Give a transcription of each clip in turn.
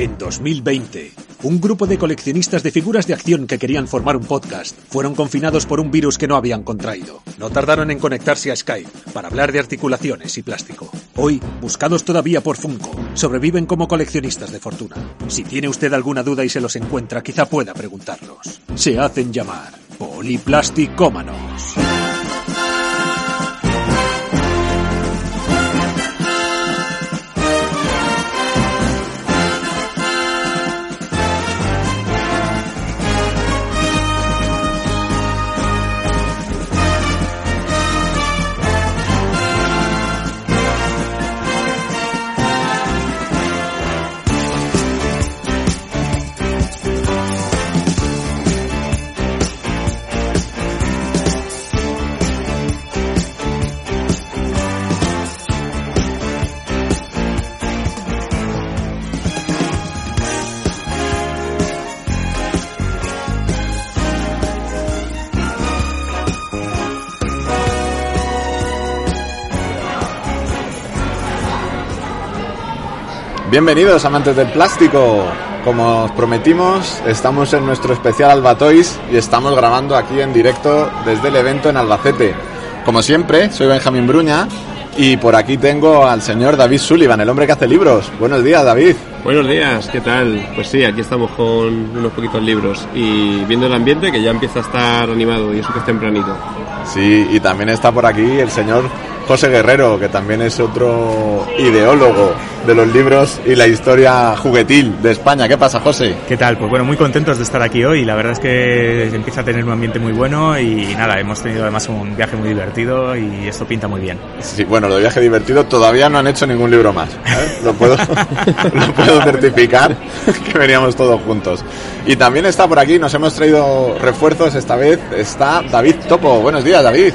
En 2020, un grupo de coleccionistas de figuras de acción que querían formar un podcast fueron confinados por un virus que no habían contraído. No tardaron en conectarse a Skype para hablar de articulaciones y plástico. Hoy, buscados todavía por Funko, sobreviven como coleccionistas de fortuna. Si tiene usted alguna duda y se los encuentra, quizá pueda preguntarlos. Se hacen llamar Poliplasticómanos. Bienvenidos amantes del plástico. Como os prometimos, estamos en nuestro especial Albatois y estamos grabando aquí en directo desde el evento en Albacete. Como siempre, soy Benjamín Bruña y por aquí tengo al señor David Sullivan, el hombre que hace libros. Buenos días, David. Buenos días, ¿qué tal? Pues sí, aquí estamos con unos poquitos libros y viendo el ambiente que ya empieza a estar animado y eso que es tempranito. Sí, y también está por aquí el señor José Guerrero, que también es otro ideólogo de los libros y la historia juguetil de España. ¿Qué pasa, José? ¿Qué tal? Pues bueno, muy contentos de estar aquí hoy. La verdad es que empieza a tener un ambiente muy bueno y nada, hemos tenido además un viaje muy divertido y esto pinta muy bien. Sí, bueno, lo de viaje divertido todavía no han hecho ningún libro más. ¿eh? Lo, puedo, lo puedo certificar que veníamos todos juntos. Y también está por aquí, nos hemos traído refuerzos esta vez. Está David Topo. Buenos días, David.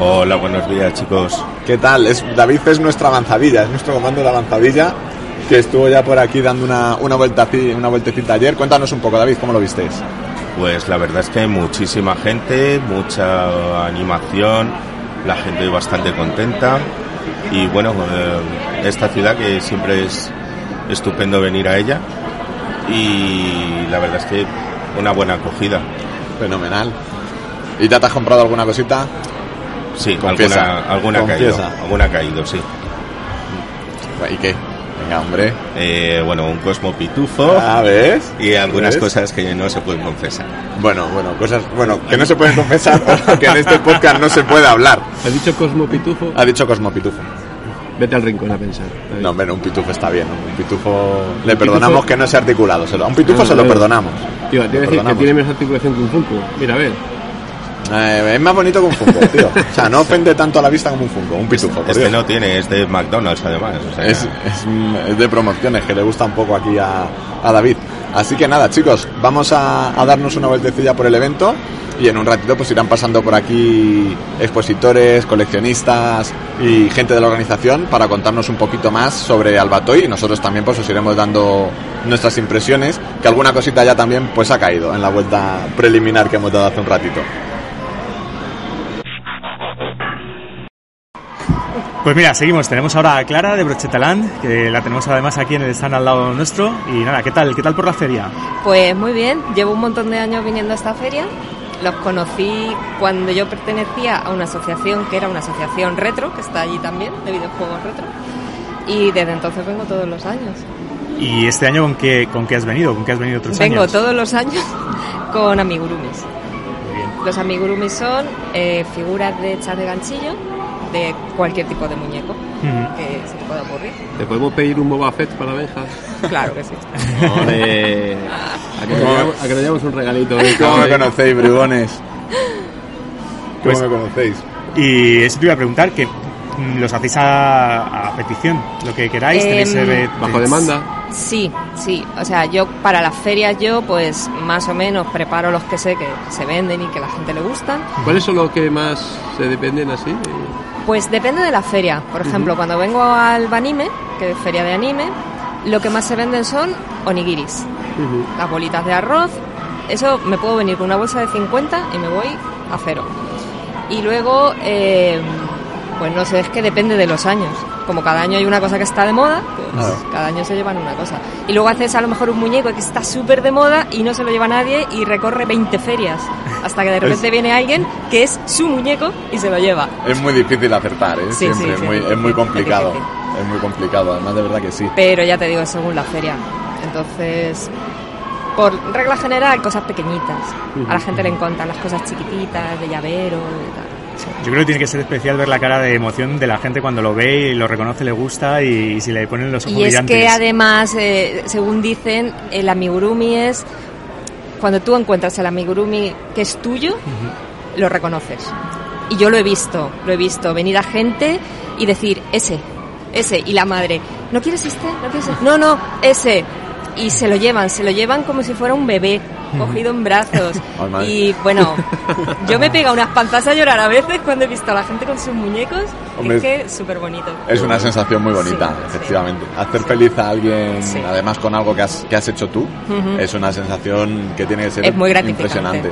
Hola, buenos días chicos. ¿Qué tal? Es, David es nuestra avanzadilla, es nuestro comando de avanzadilla que estuvo ya por aquí dando una, una, vuelta, una vueltecita ayer. Cuéntanos un poco, David, ¿cómo lo visteis? Pues la verdad es que hay muchísima gente, mucha animación, la gente bastante contenta y bueno, eh, esta ciudad que siempre es estupendo venir a ella y la verdad es que una buena acogida. Fenomenal. ¿Y ya te has comprado alguna cosita? Sí, alguna, alguna ha caído. Alguna ha caído, sí. ¿Y qué? Venga, hombre. Eh, bueno, un Cosmo Pitufo. Ah, ¿ves? Y algunas cosas que no se pueden confesar. Bueno, bueno, cosas, bueno, que no se pueden confesar porque en este podcast no se puede hablar. ¿Has dicho Cosmo Pitufo? Ha dicho Cosmo Pitufo. Vete al rincón a pensar. No, hombre, un pitufo está bien. Un pitufo le perdonamos que no sea articulado. A un pitufo se lo perdonamos. Tío, te decir que tiene menos articulación que un Funko. Mira, a ver. Eh, es más bonito que un Funko, tío. O sea, no ofende tanto a la vista como un Funko, un pitufo. Este no tiene, es de McDonald's además. O sea, es, es, es, de promociones que le gusta un poco aquí a, a David. Así que nada, chicos, vamos a, a, darnos una vueltecilla por el evento y en un ratito pues irán pasando por aquí expositores, coleccionistas y gente de la organización para contarnos un poquito más sobre Albatoy y nosotros también pues os iremos dando nuestras impresiones, que alguna cosita ya también pues ha caído en la vuelta preliminar que hemos dado hace un ratito. Pues mira, seguimos. Tenemos ahora a Clara de Brochetaland, que la tenemos además aquí en el stand al lado nuestro. Y nada, ¿qué tal? ¿Qué tal por la feria? Pues muy bien. Llevo un montón de años viniendo a esta feria. Los conocí cuando yo pertenecía a una asociación que era una asociación retro, que está allí también, de videojuegos retro. Y desde entonces vengo todos los años. ¿Y este año con qué, con qué has venido? ¿Con qué has venido otros vengo años? Vengo todos los años con amigurumis. Los amigurumis son eh, figuras de hechas de ganchillo de cualquier tipo de muñeco uh -huh. que se te pueda ocurrir. ¿Te podemos pedir un Boba Fett para Benja? Claro que sí. Ole. A que, te llevamos, a que te llevamos un regalito. ¿Cómo me conocéis, bribones? ¿Cómo pues, me conocéis? Y eso te iba a preguntar, que los hacéis a, a petición, lo que queráis, eh, tenéis bajo demanda. Sí, sí, o sea, yo para las ferias yo pues más o menos preparo los que sé que se venden y que la gente le gustan. ¿Cuáles son los que más se dependen así? Pues depende de la feria. Por ejemplo, uh -huh. cuando vengo al Banime, que es feria de anime, lo que más se venden son onigiris, uh -huh. las bolitas de arroz. Eso me puedo venir con una bolsa de 50 y me voy a cero. Y luego, eh, pues no sé, es que depende de los años. Como cada año hay una cosa que está de moda, pues cada año se llevan una cosa. Y luego haces a lo mejor un muñeco que está súper de moda y no se lo lleva nadie y recorre 20 ferias. Hasta que de repente viene alguien que es su muñeco y se lo lleva. Es muy difícil acertar, ¿eh? Sí, Siempre, sí, es, sí. muy, es muy Es complicado. Es muy complicado, además de verdad que sí. Pero ya te digo, según la feria. Entonces, por regla general, cosas pequeñitas. A la gente le encantan las cosas chiquititas, de llavero y tal. Yo creo que tiene que ser especial ver la cara de emoción de la gente cuando lo ve y lo reconoce, le gusta y, y si le ponen los ojos Y es brillantes. que además, eh, según dicen, el amigurumi es... Cuando tú encuentras el amigurumi que es tuyo, lo reconoces. Y yo lo he visto, lo he visto. Venir a gente y decir, ese, ese. Y la madre, ¿no quieres este? ¿No quieres este? No, no, ese. Y se lo llevan, se lo llevan como si fuera un bebé cogido en brazos. Y bueno, yo me pega unas panzas a llorar a veces cuando he visto a la gente con sus muñecos. Hombre, es que súper bonito. Es una sensación muy bonita, Sí, sí. efectivamente. Hacer feliz a alguien, Sí. además con algo que has, que has hecho tú, es una sensación que tiene que ser Es muy gratificante. impresionante.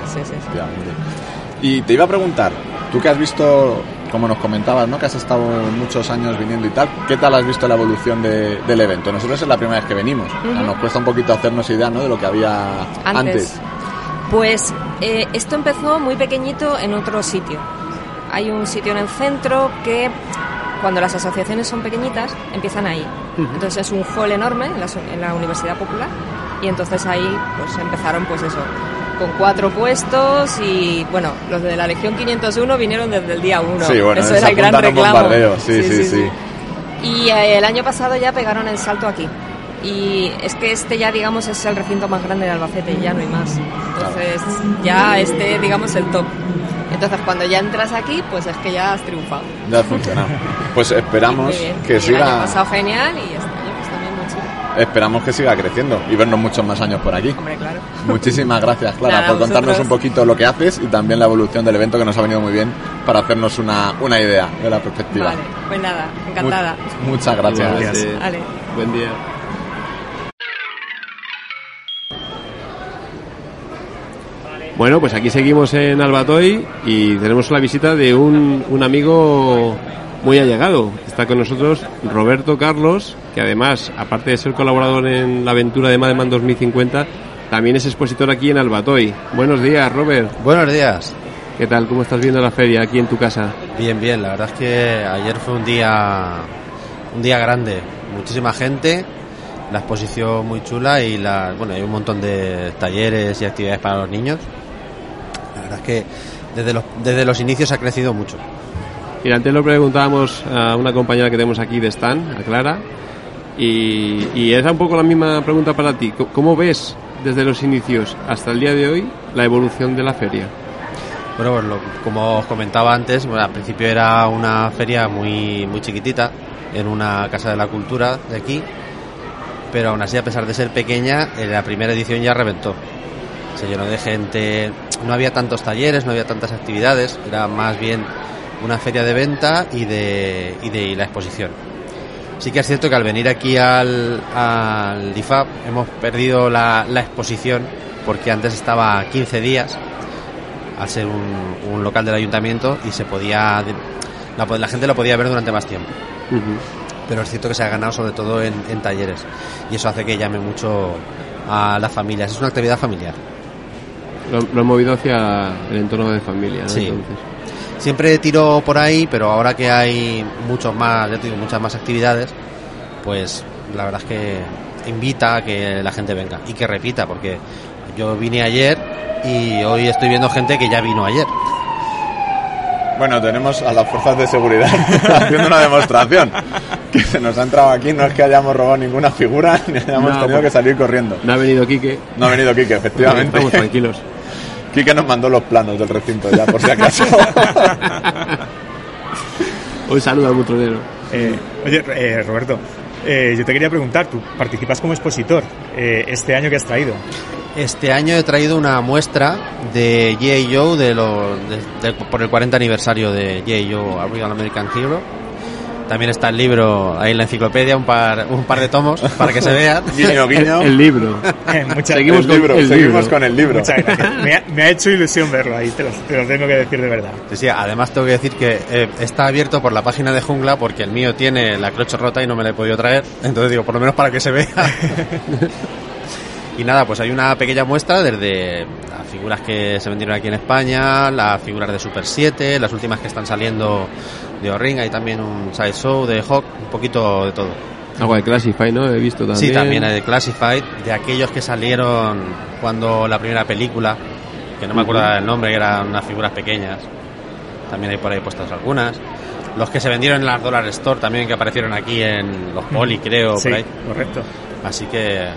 Y te iba a preguntar, tú que has visto, como nos comentabas, ¿no? que has estado muchos años viniendo y tal, ¿qué tal has visto la evolución de- del evento? Nosotros es la primera vez que venimos, nos cuesta un poquito hacernos idea ¿no? de lo que había antes. Antes. Pues eh, esto empezó muy pequeñito en otro sitio. Hay un sitio en el centro que cuando las asociaciones son pequeñitas empiezan ahí. Entonces es un hall enorme en la, en la Universidad Popular y entonces ahí pues empezaron pues eso con cuatro puestos y bueno los de la Legión 501 vinieron desde el día uno. Sí, bueno, eso era el gran reclamo. bombardeo, sí, sí, sí. Y eh, el año pasado ya pegaron el salto aquí. Y es que este ya, digamos, es el recinto más grande de Albacete, ya no hay más. Entonces, ya este, digamos, el top. Entonces, cuando ya entras aquí, pues es que ya has triunfado. Ya ha funcionado. Pues esperamos que Y siga, pasado genial y este año esperamos que siga creciendo y vernos muchos más años por aquí. Hombre, claro. Muchísimas gracias, Clara, Nada, por contarnos un poquito lo que haces y también la evolución del evento que nos ha venido muy bien para hacernos una, una idea de la perspectiva. Vale, pues nada, encantada. Mu- muchas gracias. Vale. Buen día. Bueno, pues aquí seguimos en Albatoy y tenemos la visita de un, un amigo muy allegado. Está con nosotros Roberto Carlos, que además, aparte de ser colaborador en la aventura de Mademan 2050, también es expositor aquí en Albatoy. Buenos días, Robert. Buenos días. ¿Qué tal? ¿Cómo estás viendo la feria aquí en tu casa? Bien, bien. La verdad es que ayer fue un día, un día grande. Muchísima gente, la exposición muy chula y la, bueno, hay un montón de talleres y actividades para los niños. La verdad es que desde los, desde los inicios ha crecido mucho. Mira, antes lo preguntábamos a una compañera que tenemos aquí de Stan, a Clara, y, y era un poco la misma pregunta para ti. ¿Cómo ves desde los inicios hasta el día de hoy la evolución de la feria? Bueno, pues lo- como os comentaba antes, bueno, al principio era una feria muy, muy chiquitita, en una casa de la cultura de aquí, pero aún así, a pesar de ser pequeña, en la primera edición ya reventó. Se llenó de gente, no había tantos talleres, no había tantas actividades, era más bien una feria de venta y de, y de la exposición. Sí que es cierto que al venir aquí al, al hemos perdido la, la exposición porque antes estaba 15 días al ser un, un local del ayuntamiento y se podía la, la gente lo podía ver durante más tiempo pero es cierto que se ha ganado sobre todo en, en talleres y eso hace que llame mucho a las familias es una actividad familiar Lo, lo he movido hacia el entorno de familia, ¿no? Sí. Entonces, siempre tiro por ahí pero ahora que hay muchos más ya te digo, muchas más actividades pues la verdad es que invita a que la gente venga y que repita porque yo vine ayer y hoy estoy viendo gente que ya vino ayer Bueno, tenemos a las fuerzas de seguridad haciendo una demostración. Que se nos ha entrado aquí, no es que hayamos robado ninguna figura ni hayamos No, tenido pues- que salir corriendo. no ha venido Quique. No ha venido Quique, efectivamente. Estamos tranquilos. Quique nos mandó los planos del recinto ya, por si acaso. Un saludo al butronero. Eh, oye, eh, Roberto, eh, yo te quería preguntar, tú participas como expositor eh, este año que has traído. Este año he traído una muestra de G.I. Joe de lo- de- de- por el 40 aniversario de G.I. Joe, A Real American Hero. También está el libro, ahí en la enciclopedia, un par, un par de tomos para que se vean. Guiño, guiño. El libro. Muchas- Seguimos El con libro, el seguimos libro. con el libro. Muchas gracias. Me ha, me ha hecho ilusión verlo ahí, te lo, te lo tengo que decir de verdad. Sí, sí, además tengo que decir que eh, está abierto por la página de Jungla porque el mío tiene la crocha rota y no me la he podido traer. Entonces digo, por lo menos para que se vea. Y nada, pues hay una pequeña muestra desde las figuras que se vendieron aquí en España, las figuras de Super 7, las últimas que están saliendo de O-Ring, hay también un side show de Hawk, un poquito de todo. Algo de Classify, ¿no? He visto también. Sí, también hay de Classified, de aquellos que salieron cuando la primera película, que no me acuerdo del nombre, que eran unas figuras pequeñas. También hay por ahí puestas algunas. Los que se vendieron en las Dollar Store también, que aparecieron aquí en los Poli, creo, Sí, por ahí. correcto. Así que...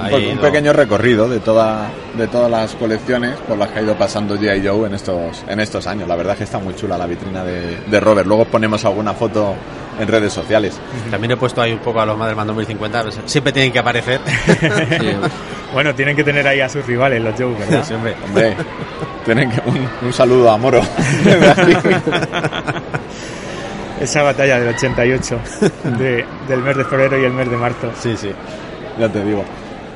Un, po- un pequeño recorrido de toda de todas las colecciones por las que ha ido pasando G.I. Joe en estos en estos años. La verdad es que está muy chula la vitrina de, de Robert. Luego ponemos alguna foto en redes sociales. También he puesto ahí un poco a los Madelman 2050, pues, siempre tienen que aparecer. Sí, Bueno, tienen que tener ahí a sus rivales, los Joe, ¿verdad? Sí, hombre. Hombre, tienen que un, un saludo a Moro. Esa batalla del 88, de- del mes de febrero y el mes de marzo. Sí, sí. ya te digo.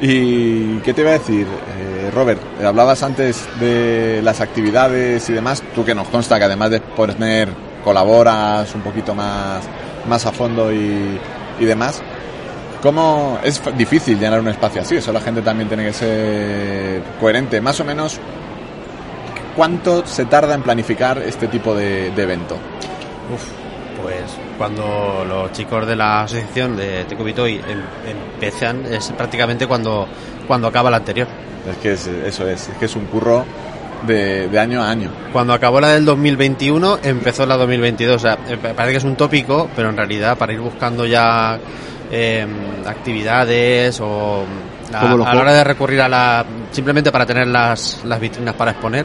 ¿Y qué te iba a decir, eh, Robert? Hablabas antes de las actividades y demás. Tú que nos consta que además de poner colaboras un poquito más, más a fondo y, y demás. ¿Cómo es difícil llenar un espacio así? Eso la gente también tiene que ser coherente. Más o menos, ¿cuánto se tarda en planificar este tipo de, de evento? Uf, pues cuando los chicos de la asociación de Tecubitoy em, empiezan es prácticamente cuando, cuando acaba la anterior. Es que es- eso es, es que es un curro de, de año a año. Cuando acabó la del 2021 empezó la 2022. O sea, eh, parece que es un tópico, pero en realidad para ir buscando ya eh, actividades o a, a la hora de recurrir a la simplemente para tener las, las vitrinas para exponer.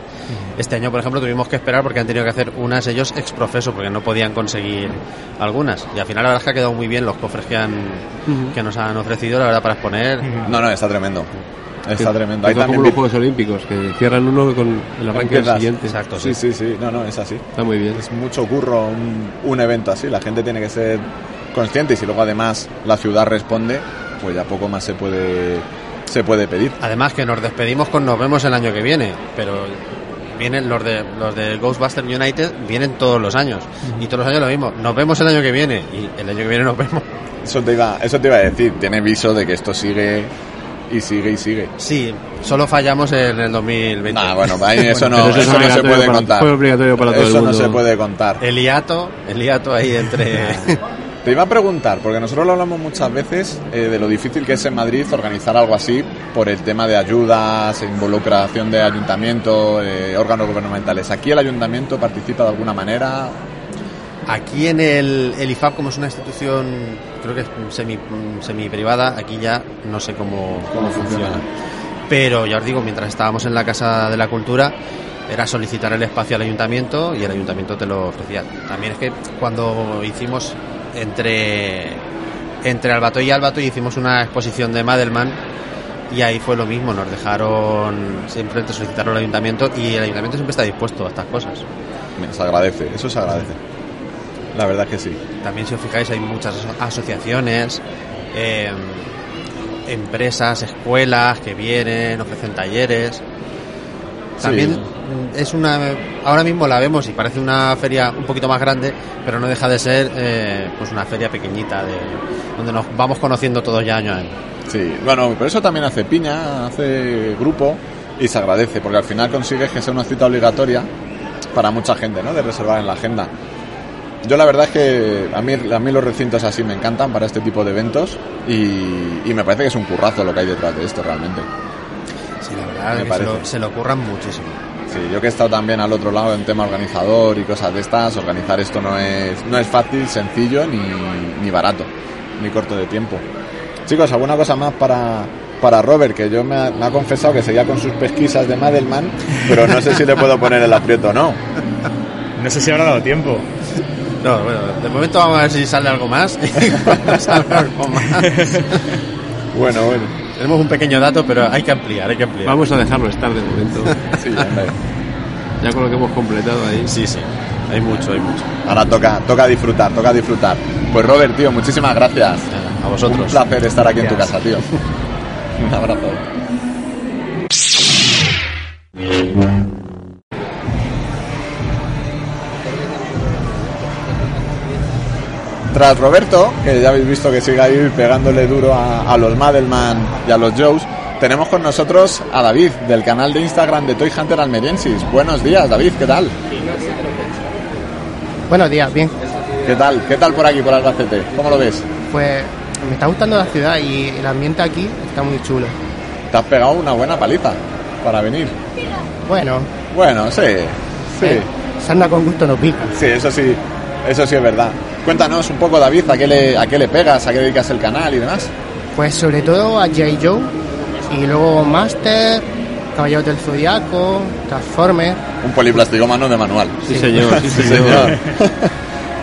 Este año, por ejemplo, tuvimos que esperar porque han tenido que hacer unas ellos ex profeso porque no podían conseguir algunas. Y al final la verdad es que ha quedado muy bien los cofres que han que nos han ofrecido, la verdad, para exponer. No, no, está tremendo. Está Que- tremendo. Hay fue como también los Juegos Olímpicos, que cierran uno con el arranque del siguiente. Exacto, Sí, sí. sí, sí. No, no, es así. Está muy bien. Es mucho curro un, un evento así. La gente tiene que ser consciente y si luego además la ciudad responde, pues ya poco más se puede se puede pedir. Además que nos despedimos con nos vemos el año que viene, pero vienen los de los de Ghostbusters United vienen todos los años y todos los años lo mismo. Nos vemos el año que viene y el año que viene nos vemos. Eso te iba, eso te iba a decir. Tiene viso de que esto sigue y sigue y sigue. Sí, solo fallamos en el 2020. Ah, bueno, ahí eso no, eso es eso no se puede para- contar. fue obligatorio para todo el eso no se puede contar. El hiato, el hiato ahí entre Te iba a preguntar, porque nosotros lo hablamos muchas veces eh, de lo difícil que es en Madrid organizar algo así por el tema de ayudas, involucración de ayuntamiento, eh, órganos gubernamentales. ¿Aquí el ayuntamiento participa de alguna manera? Aquí en el, el IFAP, como es una institución, creo que es semi, semi privada, aquí ya no sé cómo, ¿Cómo funciona? Pero ya os digo, mientras estábamos en la Casa de la Cultura, era solicitar el espacio al ayuntamiento y el ayuntamiento te lo ofrecía. También es que cuando hicimos entre, entre Albato y Albato hicimos una exposición de Madelman y ahí fue lo mismo, nos dejaron simplemente solicitar al ayuntamiento y el ayuntamiento siempre está dispuesto a estas cosas. Se agradece, eso se agradece. La verdad que sí. También si os fijáis hay muchas aso- asociaciones, eh, empresas, escuelas que vienen, ofrecen talleres. También Sí. es una, ahora mismo la vemos y parece una feria un poquito más grande, pero no deja de ser eh, pues una feria pequeñita de donde nos vamos conociendo todos ya año a año. Sí, bueno, pero eso también hace piña, hace grupo y se agradece, porque al final consigues que sea una cita obligatoria para mucha gente, ¿no? De reservar en la agenda. Yo la verdad es que a mí, a mí los recintos así me encantan para este tipo de eventos y, y me parece que es un currazo lo que hay detrás de esto realmente. Sí, la verdad Me es que se lo, se lo ocurran muchísimo. Sí, yo que he estado también al otro lado en tema organizador y cosas de estas, organizar esto no es, no es fácil, sencillo ni, ni barato, ni corto de tiempo. Chicos, ¿alguna cosa más para, para Robert? Que yo me ha, me ha confesado que seguía con sus pesquisas de Madelman, pero no sé si le puedo poner el aprieto o no. No sé si habrá dado tiempo. No, bueno, de momento vamos a ver si sale algo más. Cuando salga algo más. Bueno, bueno. Tenemos un pequeño dato, pero hay que ampliar, hay que ampliar. Vamos a dejarlo estar de momento. Sí, hombre. Ya con lo que hemos completado ahí. Sí, sí. Hay mucho, hay mucho. Ahora toca, toca disfrutar, toca disfrutar. Pues Robert, tío, muchísimas gracias. A vosotros. Un placer estar aquí en tu casa, tío. Un abrazo. Tras Roberto, que ya habéis visto que sigue ahí pegándole duro a, a los Madelman y a los Joes, tenemos con nosotros a David, del canal de Instagram de Toy Hunter Almeriensis. Buenos días, David, ¿qué tal? Buenos días, bien. ¿Qué tal? ¿Qué tal por aquí, por Albacete? ¿Cómo lo ves? Pues me está gustando la ciudad y el ambiente aquí está muy chulo. Te has pegado una buena paliza para venir. Bueno, Bueno, sí, sí, eh, se anda con gusto no pica. sí, eso sí, eso sí es verdad. Cuéntanos un poco, David, a qué le, a qué le pegas, a qué dedicas el canal y demás. Pues sobre todo a J. Joe y luego Master, Caballeros del Zodiaco, Transformers. Un poliplasticómano de manual. Sí, señor, sí, señor.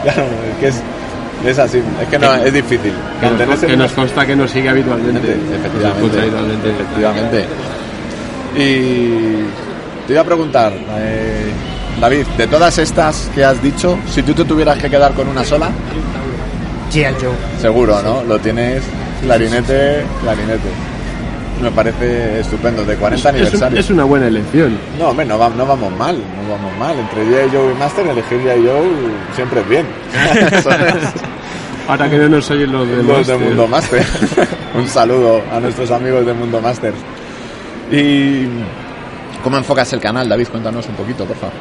claro, es que es, es así, es que no, es difícil. Que nos, que nos consta que nos sigue habitualmente. Efectivamente, habitualmente. efectivamente. Y te iba a preguntar, eh, David, de todas estas que has dicho, si tú te tuvieras que quedar con una sola, G.I. Joe. seguro, ¿no? Lo tienes clarinete, clarinete. Me parece estupendo, de 40 Es, un- aniversario. es una buena elección. No, hombre, no, va- no vamos mal, no vamos mal. Entre. Joe y Master, elegir J. Joe siempre es bien. Ahora que no nos oyen los demás. Los de Mundo Master. Un saludo a nuestros amigos de Mundo Master. ¿Y cómo enfocas el canal, David? Cuéntanos un poquito, por favor.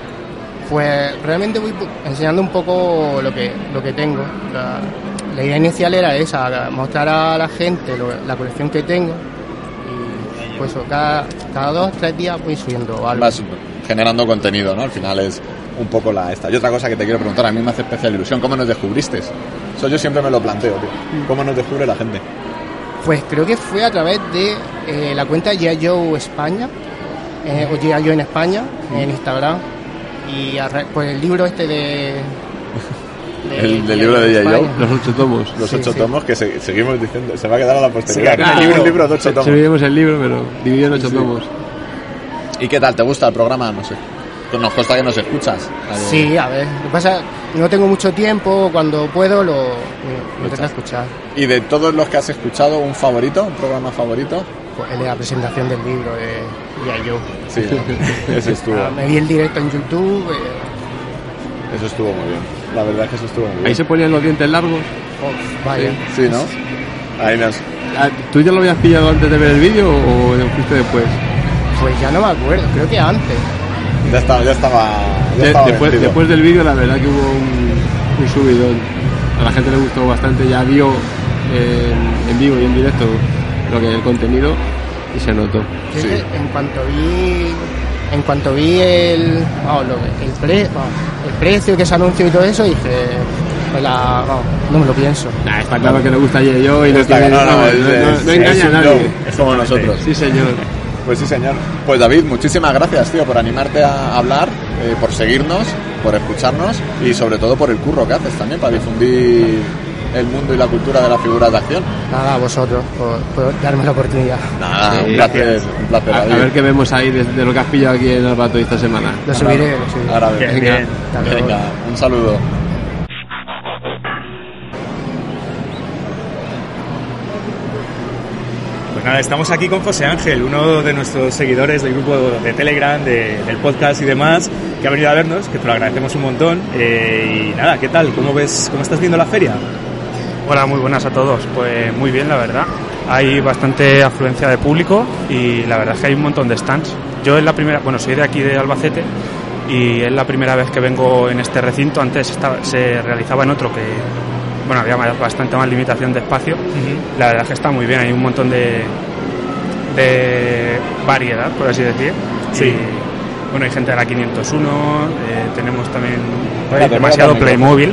Pues realmente voy enseñando un poco lo que, lo que tengo. La, la idea inicial era esa, mostrar a la gente lo- la colección que tengo. Y pues cada, cada dos, tres días voy subiendo algo. Vas generando contenido, ¿no? Al final es un poco la esta. Y otra cosa que te quiero preguntar, a mí me hace especial ilusión, ¿cómo nos descubriste? Eso yo siempre me lo planteo, tío. ¿Cómo nos descubre la gente? Pues creo que fue a través de eh, la cuenta G.I. Joe España, eh, o G.I. Joe en España, en Instagram. Y pues el libro este de... de El del libro de. España. Los ocho tomos. Los Sí, ocho sí. tomos que se- seguimos diciendo, se va a quedar a la posteridad. Sí, claro. un, libro, de ocho Se tomos. dividimos el libro, pero dividido en ocho Sí. tomos. ¿Y qué tal? ¿Te gusta el programa? No sé. Nos consta que nos escuchas. Algo- Sí, a ver, lo que pasa no tengo mucho tiempo, cuando puedo lo, lo intento escuchar. Y de todos los que has escuchado, ¿un favorito? ¿Un programa favorito? Pues el la presentación del libro de G.I. Joe. Sí, ese estuvo. Ah, Me vi el directo en YouTube. eh, Eso estuvo muy bien. La verdad es que eso estuvo muy bien. Ahí se ponían los dientes largos. oh, vaya. Sí, ¿no? Ahí nos... Ah, ¿Tú ya lo habías pillado antes de ver el vídeo o lo fuiste después? Pues ya no me acuerdo, creo que antes. Ya estaba, ya estaba, ya De- estaba después, después del vídeo, la verdad que hubo un, un subidón. A la gente le gustó bastante, ya vio eh, en vivo y en directo lo que el contenido y se notó. Sí. en cuanto vi en cuanto vi el lo que- el, pre- vamos, el precio que se anunció y todo eso dije pues la, vamos, no me lo pienso Nah, está claro que le gusta a yo y no, tiene- no, no, es- no- no- es- no es engaña a nadie. Es como nosotros. Sí, señor. Pues sí, señor. Pues David, muchísimas gracias, tío, por animarte a hablar, eh, por seguirnos, por escucharnos y sobre todo por el curro que haces también para difundir el mundo y la cultura de las figuras de acción. nada a vosotros por, por darme la oportunidad Nada, Sí, un placer, un placer, A, ver qué vemos ahí de, de lo que has pillado aquí en Albato esta semana. lo subiré, lo subiré. Ahora vemos. Venga. Un saludo. Pues nada, estamos aquí con José Ángel, uno de nuestros seguidores del grupo de Telegram, de- del podcast y demás, que ha venido a vernos, que te lo agradecemos un montón. Eh, y nada, ¿qué tal? ¿Cómo ves, cómo estás viendo la feria? Hola, muy buenas a todos. Pues muy bien, la verdad. Hay bastante afluencia de público y la verdad es que hay un montón de stands. Yo es la primera, bueno, soy de aquí de Albacete y es la primera vez que vengo en este recinto. Antes estaba- se realizaba en otro que, bueno, había bastante más limitación de espacio. La verdad es que está muy bien, hay un montón de, de variedad, por así decir. Sí. Y, bueno, hay gente de la 501, eh, tenemos también demasiado Playmobil.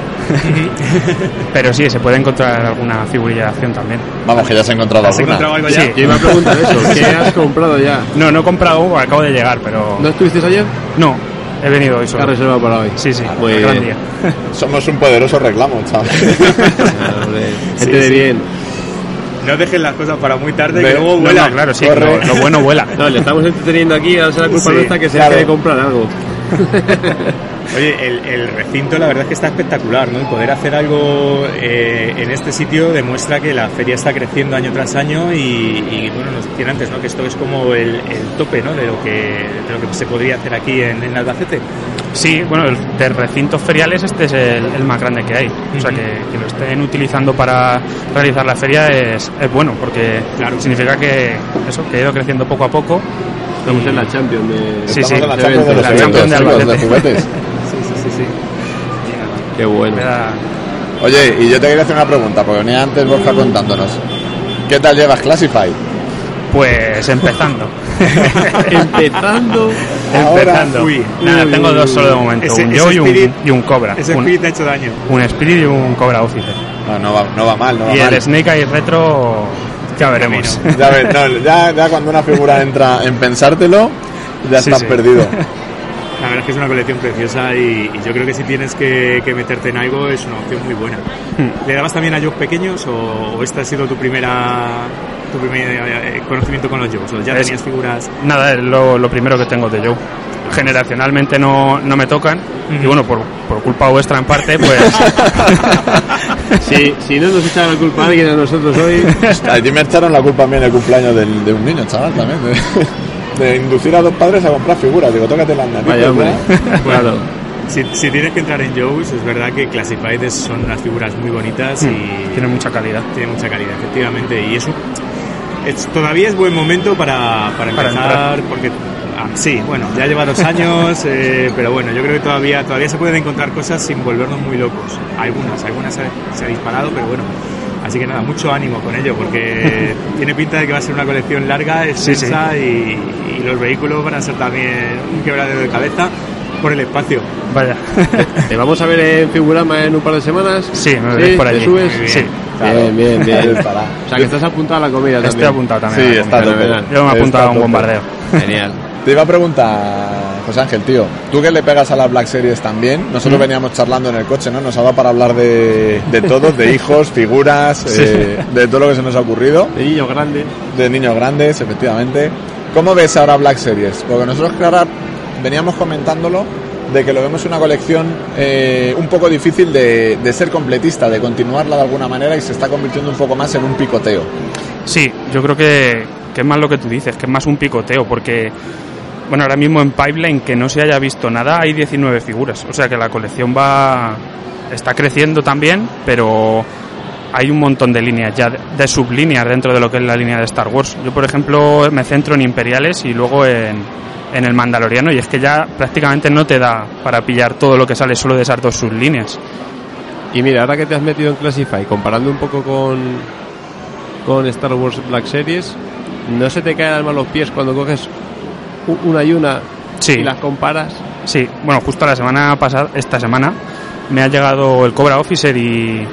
Pero sí, se puede encontrar alguna figurilla de acción también. Vamos, que ya se ha encontrado ¿Has alguna. encontrado algo ya? Sí. Yo iba a preguntar eso, ¿qué has comprado ya? No, no he comprado, acabo de llegar, pero... ¿No estuviste ayer? No, he venido hoy ¿Qué has solo. reservado para hoy? Sí, sí, Muy gran bien. día. Somos un poderoso reclamo, chaval. Gente Sí, de sí. No dejes las cosas para muy tarde, Ve- que luego vuela. no, claro, sí, lo, lo bueno vuela. No, le estamos entreteniendo aquí, ahora será culpa Sí, nuestra que se claro. de comprar algo. Oye, el, el recinto la verdad es que está espectacular, ¿no? Y poder hacer algo eh, en este sitio demuestra que la feria está creciendo año tras año y, y, bueno, nos decían antes, ¿no? Que esto es como el, el tope, ¿no? De lo que, de lo que se podría hacer aquí en, en Albacete. Sí, bueno, el, de recintos feriales este es el, el más grande que hay. O sea, que, que lo estén utilizando para realizar la feria es, es bueno, porque significa que eso, que ha ido creciendo poco a poco. Estamos en la Champions de... Sí, sí, en la Champions de los la Champions de Albacete. Sí, sí, sí, sí. Qué bueno. Oye, y yo te quería hacer una pregunta, porque venía antes Borja contándonos. ¿Qué tal llevas Classify? Pues empezando. Empezando. Empezando. Uy. Nada, tengo dos solo de momento, Ese- un ese yo y un, y un Cobra. Ese un, Spirit ha hecho daño. un Spirit y un Cobra Officer. No, no va, no va mal, no va Y mal. el Snake Eye Retro ya veremos. Ya, ves, no, ya, ya cuando una figura entra en pensártelo, ya Sí, estás sí. perdido. La verdad es que es una colección preciosa y, y yo creo que si tienes que, que meterte en algo es una opción muy buena. Hmm. ¿Le dabas también a Jogs pequeños o, o este ha sido tu primera tu primer eh, conocimiento con los Jogs? ¿O ya Es- tenías figuras? Nada, es lo, lo primero que tengo de Joe. Generacionalmente no, no me tocan y bueno, por, por culpa vuestra en parte, pues Si, si no nos echan la culpa a alguien a nosotros hoy, Allí me echaron la culpa a mí en el cumpleaños del- de un niño, chaval, también. De, de inducir a dos padres a comprar figuras. Digo, tócate las narices. vaya hombre. Claro. Si, si tienes que entrar en Jogs, es verdad que Classified son unas figuras muy bonitas y Hmm, tiene mucha calidad. tiene mucha calidad, efectivamente. Y eso es, todavía es buen momento para, para Para empezar, porque ah, sí, bueno, ya lleva dos años, eh, pero bueno, yo creo que todavía, todavía se pueden encontrar cosas sin volvernos muy locos. Algunas, algunas se, se ha disparado, pero bueno. Así que nada, mucho ánimo con ello, porque tiene pinta de que va a ser una colección larga, extensa Y, y los vehículos van a ser también un quebradero de cabeza por el espacio. Vaya. ¿Te vamos a ver en Figurama en un par de semanas? Sí, me veréis por ¿Te allí. subes? Muy bien. Sí, Claro. Bien, bien, bien. estará. O sea, que estás apuntado a la comida también. estoy apuntado también. Sí, está tope. Yo me he apuntado a un bombardeo. Genial. Te iba a preguntar, José Ángel, tío, tú que le pegas a las Black Series también, nosotros veníamos charlando en el coche, ¿no? Nos ha dado para hablar de, de todos, de hijos, figuras, eh, de todo lo que se nos ha ocurrido, De niño grande. de niños grandes, efectivamente. ¿Cómo ves ahora Black Series? Porque nosotros, claro, veníamos comentándolo de que lo vemos una colección eh, un poco difícil de, ser completista, de continuarla de alguna manera y se está convirtiendo un poco más en un picoteo. Sí, yo creo que, que es más lo que tú dices, que es más un picoteo, porque bueno, ahora mismo en Pipeline que no se haya visto nada hay 19 figuras, o sea que la colección va está creciendo también, pero hay un montón de líneas ya, de sublíneas dentro de lo que es la línea de Star Wars. Yo, por ejemplo, me centro en Imperiales y luego en, en el Mandaloriano y es que ya prácticamente no te da para pillar todo lo que sale solo de esas dos sublíneas. Y mira, ahora que te has metido en Classify, comparando un poco con, con Star Wars Black Series, ¿no se te caen mal los pies cuando coges una y una Sí. y las comparas? Sí, bueno, justo la semana pasada, esta semana, me ha llegado el Cobra Officer y,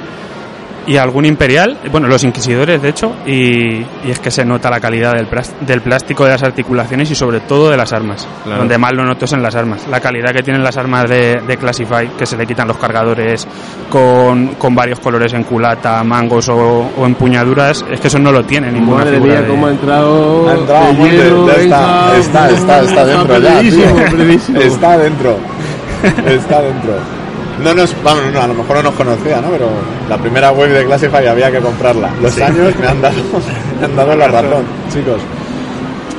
y algún Imperial, bueno, los Inquisidores de hecho, y, y es que se nota la calidad del, del plástico de las articulaciones y sobre todo de las armas. Claro. Donde más lo noto es en las armas. La calidad que tienen las armas de, de Classify, que se le quitan los cargadores con, con varios colores en culata, mangos o, o empuñaduras, es que eso no lo tiene ninguna Madre figura mía, de- cómo ha entrado. Ha entrado lleno, ya está, está, está, está dentro ya, tío. Está dentro, está dentro. No nos, vamos, no, a lo mejor no nos conocía, ¿no? Pero la primera web de Classify había que comprarla. Los años me han dado, me han dado la razón, chicos.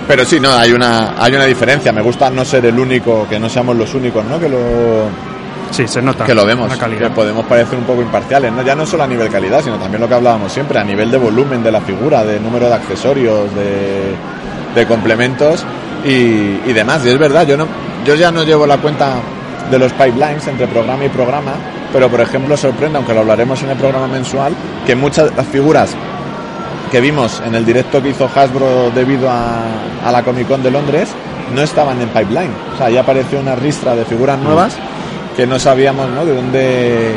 Pero sí, no, hay una, hay una diferencia. Me gusta no ser el único, que no seamos los únicos, ¿no? Que lo, Sí, se nota. que lo vemos, que podemos parecer un poco imparciales, ¿no? ya no solo a nivel calidad, sino también lo que hablábamos siempre, a nivel de volumen de la figura, de número de accesorios, de, de complementos y, y demás. Y es verdad, yo no, yo ya no llevo la cuenta de los pipelines entre programa y programa, pero por ejemplo sorprende, aunque lo hablaremos en el programa mensual, que muchas de las figuras que vimos en el directo que hizo Hasbro debido a, a la Comic Con de Londres no estaban en pipeline. O sea, ya apareció una ristra de figuras nuevas que no sabíamos ¿no? de dónde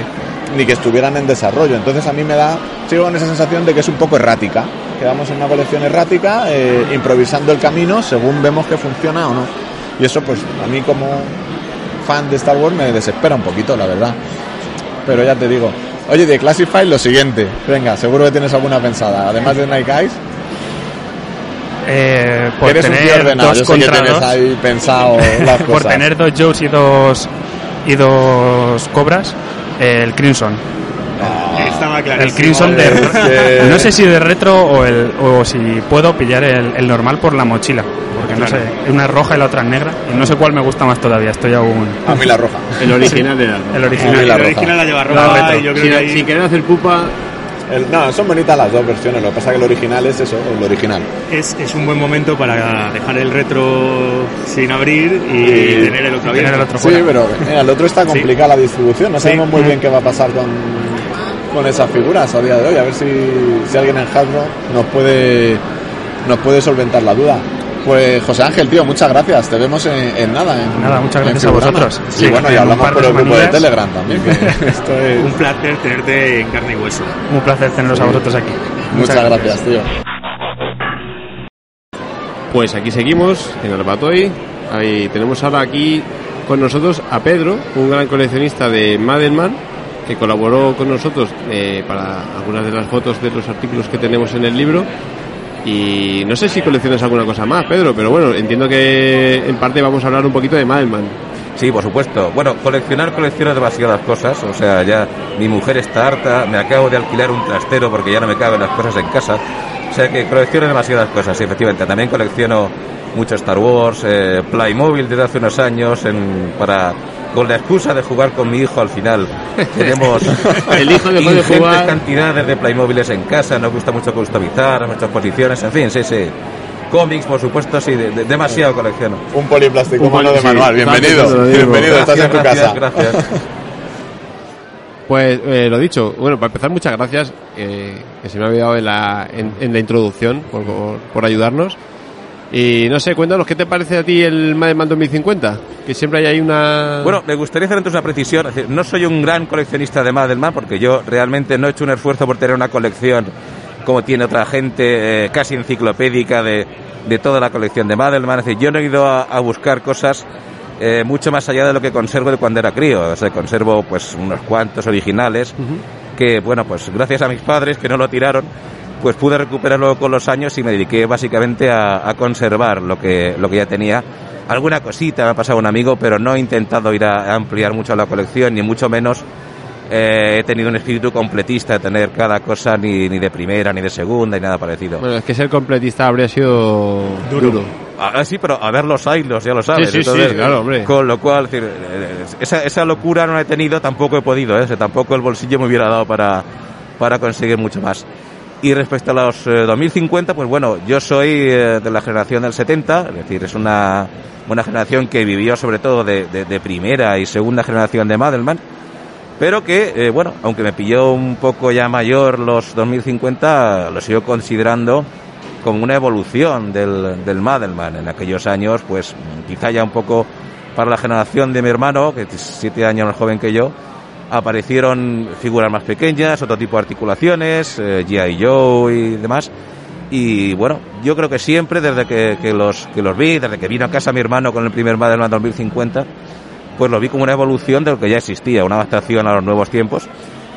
ni que estuvieran en desarrollo. Entonces a mí me da, sigo con esa sensación de que es un poco errática. Quedamos en una colección errática, eh, improvisando el camino según vemos que funciona o no. Y eso pues a mí como fan de Star Wars me desespera un poquito, la verdad. Pero ya te digo. Oye, de Classify lo siguiente. Venga, seguro que tienes alguna pensada. Además de Nike Eyes, Eh, por eres un tío tener ordenado. dos Yo sé que contra tienes dos. ahí pensado las por tener dos Joes y dos y dos cobras, el Crimson. Estaba El. Crimson de... No sé si de retro o, el, o si puedo pillar el, el normal por la mochila. Porque no sé, una es roja y la otra es negra. Y no sé cuál me gusta más todavía, estoy aún... A mí la roja. El original era. El Ah, original. la roja. original la lleva La roja retro. y yo creo Sin, que ahí... sin querer hacer pupa, El- no, son bonitas las dos versiones. Lo que pasa es que el original es eso, el original. es, es un buen momento para dejar el retro sin abrir y tener el otro abierto. el otro Sí, pero mira, el otro está complicada la distribución. No Sí. sabemos muy bien qué va a pasar con, con esas figuras a día de hoy. A ver si, si alguien en Hasbro nos puede, nos puede solventar la duda. Pues José Ángel, tío, muchas gracias. Te vemos en, en nada. En, Nada, muchas en gracias a vosotros. Y Sí, bueno, y hablamos por el grupo de. Telegram también. que esto es- Un placer tenerte en carne y hueso. Un placer teneros a vosotros aquí. Muchas gracias, tío. Pues aquí seguimos en Albatoy. Ahí tenemos ahora aquí con nosotros a Pedro, un gran coleccionista de Madelman, que colaboró con nosotros eh, para algunas de las fotos de los artículos que tenemos en el libro. Y no sé si coleccionas alguna cosa más, Pedro, pero bueno, entiendo que en parte vamos a hablar un poquito de Madelman. Sí, por supuesto. Bueno, coleccionar colecciono demasiadas cosas. O sea, ya mi mujer está harta. Me acabo de alquilar un trastero porque ya no me caben las cosas en casa. O sea que colecciono demasiadas cosas, sí, efectivamente. También colecciono mucho Star Wars, eh, Playmobil desde hace unos años en, para con la excusa de jugar con mi hijo al final. Tenemos El hijo después de ingentes jugar- cantidades de Playmobiles en casa. Nos gusta mucho customizar, muchas posiciones, en fin, sí, sí. Cómics, por supuesto, sí, de- de- demasiado colecciono. Un poliplástico Un mano de poli- sí, manual. Bienvenido. Bienvenido, estás en tu gracias, casa. gracias. Pues eh, lo dicho, bueno, para empezar, muchas gracias, eh, que se me ha olvidado en la, en, la introducción, por, por, ayudarnos. Y no sé, cuéntanos, ¿qué te parece a ti el Madelman 2050? Que siempre hay ahí una... Bueno, me gustaría hacer una precisión. No soy un gran coleccionista de Madelman porque yo realmente no he hecho un esfuerzo por tener una colección como tiene otra gente eh, casi enciclopédica de, de toda la colección de Madelman. Decir, yo no he ido a buscar cosas eh, mucho más allá de lo que conservo de cuando era crío. O sea, conservo pues unos cuantos originales que, bueno, pues gracias a mis padres que no lo tiraron, pues pude recuperarlo con los años y me dediqué básicamente a, a conservar lo que, lo que ya tenía. Alguna cosita me ha pasado un amigo, pero no he intentado ir a, a ampliar mucho la colección, ni mucho menos eh, he tenido un espíritu completista de tener cada cosa ni, ni de primera, ni de segunda, ni nada parecido. Bueno, es que ser completista habría sido duro. Ah, sí, pero a ver los hilos, ya lo sabes. Sí, sí, sí, claro, hombre. Con lo cual, eh, esa, esa locura no la he tenido, tampoco he podido, ¿eh? Tampoco el bolsillo me hubiera dado para, para conseguir mucho más. Y respecto a los eh, 2050, pues bueno, yo soy eh, de la generación del 70, es decir, es una, una generación que vivió sobre todo de, de- de primera y segunda generación de Madelman, pero que, eh, bueno, aunque me pilló un poco ya mayor los 2050, lo sigo considerando como una evolución del, del Madelman. En aquellos años, pues quizá ya un poco para la generación de mi hermano, que es siete años más joven que yo, aparecieron figuras más pequeñas, otro tipo de articulaciones, eh, G.I. Joe y demás. Y bueno, yo creo que siempre, desde que, que los, que los vi, desde que vino a casa mi hermano con el primer Madelman 2050, pues lo vi como una evolución de lo que ya existía, una adaptación a los nuevos tiempos.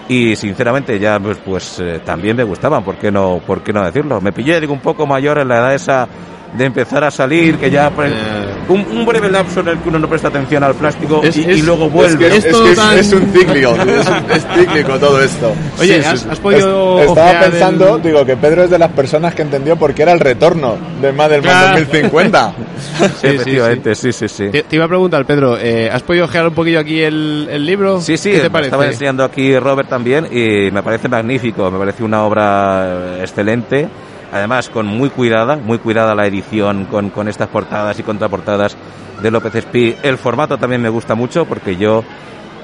Y sinceramente ya pues, pues eh, también me gustaban, ¿por qué no, por qué no decirlo? Me pillé digo un poco mayor en la edad esa de empezar a salir, que ya pues, un, un breve lapso en el que uno no presta atención al plástico Es- y, es- y luego vuelve. que es, Esto es que es- tan- es un cíclico, es, cíclico todo esto. Oye, Sí, ¿has, sí, has podido Es- Estaba pensando, el- digo, que Pedro es de las personas que entendió por qué era el retorno de Madelman Ah. 2050. Sí, Efectivamente, sí, sí, sí. Te, te iba a preguntar, Pedro, eh, ¿has podido ojear un poquillo aquí el, el libro? Sí, sí, ¿Qué te parece? estaba enseñando aquí Robert también y me parece magnífico, me parece una obra eh, excelente, además con muy cuidada, muy cuidada la edición con, con estas portadas y contraportadas de López Espí. El formato también me gusta mucho porque yo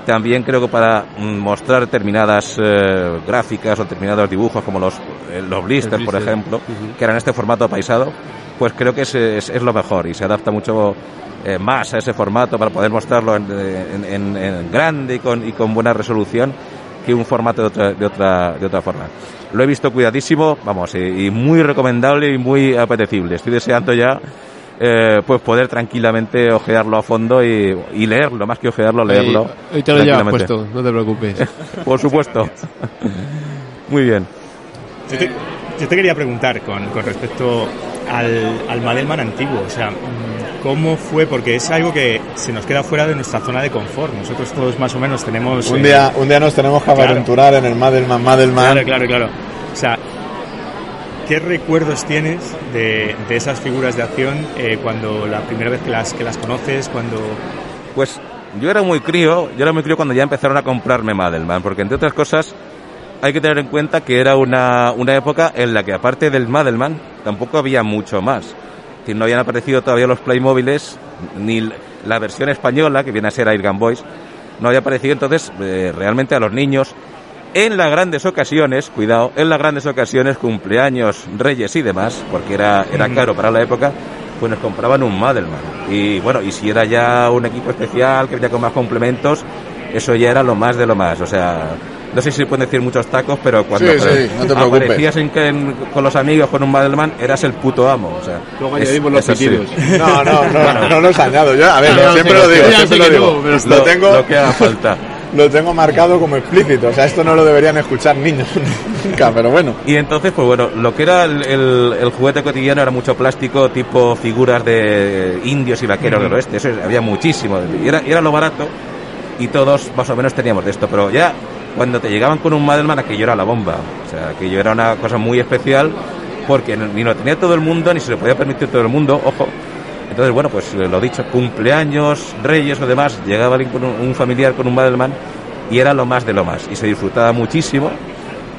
también creo que para mm, mostrar determinadas eh, gráficas o determinados dibujos como los, eh, los blisters, por ejemplo, que eran este formato paisado, pues creo que es, es, es lo mejor y se adapta mucho eh, más a ese formato para poder mostrarlo en, en- en- en grande y con, y con buena resolución que un formato de otra, de otra, de otra forma. Lo he visto cuidadísimo, vamos, y, y muy recomendable y muy apetecible. Estoy deseando ya eh, pues poder tranquilamente ojearlo a fondo y, y leerlo, más que ojearlo, leerlo. Hoy, hoy te lo llevas puesto, no te preocupes. Por supuesto. Muy bien. Yo te, yo te quería preguntar con, con respecto al, al Madelman antiguo, o sea, ¿Cómo fue? Porque es algo que se nos queda fuera de nuestra zona de confort. Nosotros todos más o menos tenemos... Un eh, día, un día nos tenemos que Claro. aventurar en el Madelman, Madelman. Claro, claro, claro. O sea, ¿qué recuerdos tienes de, de esas figuras de acción eh, cuando la primera vez que las, que las conoces, cuando... Pues yo era muy crío, yo era muy crío cuando ya empezaron a comprarme Madelman, porque entre otras cosas hay que tener en cuenta que era una, una época en la que aparte del Madelman tampoco había mucho más. Decir, no habían aparecido todavía los Playmobiles, ni la versión española, que viene a ser Air Gun Boys, no había aparecido entonces eh, realmente a los niños en las grandes ocasiones, cuidado, en las grandes ocasiones, cumpleaños, reyes y demás, porque era, era caro para la época, pues nos compraban un Madelman. Y bueno, y si era ya un equipo especial, que venía con más complementos, eso ya era lo más de lo más. O sea, no sé si se pueden decir muchos tacos, pero cuando Sí, sí, no te aparecías en, en- con los amigos con un Madelman, eras el puto amo. O sea, Luego añadimos los pitidos. No, no, no, no los añado yo. A ver, No, no, siempre sí, lo digo, siempre lo digo. pero lo Lo- tengo, lo que haga falta. lo tengo marcado como explícito. O sea, esto no lo deberían escuchar niños nunca, pero bueno. Y entonces, pues bueno, lo que era el, el- el juguete cotidiano era mucho plástico, tipo figuras de indios y vaqueros del oeste. Eso es- había muchísimo. Y era, y era lo barato. Y todos más o menos teníamos de esto. Pero ya cuando te llegaban con un Madelman, aquello era la bomba. O sea, aquello era una cosa muy especial porque ni lo tenía todo el mundo, ni se lo podía permitir todo el mundo. Ojo. Entonces, bueno, pues eh, lo dicho, cumpleaños, reyes o demás, llegaba un, familiar con un Madelman y era lo más de lo más. Y se disfrutaba muchísimo.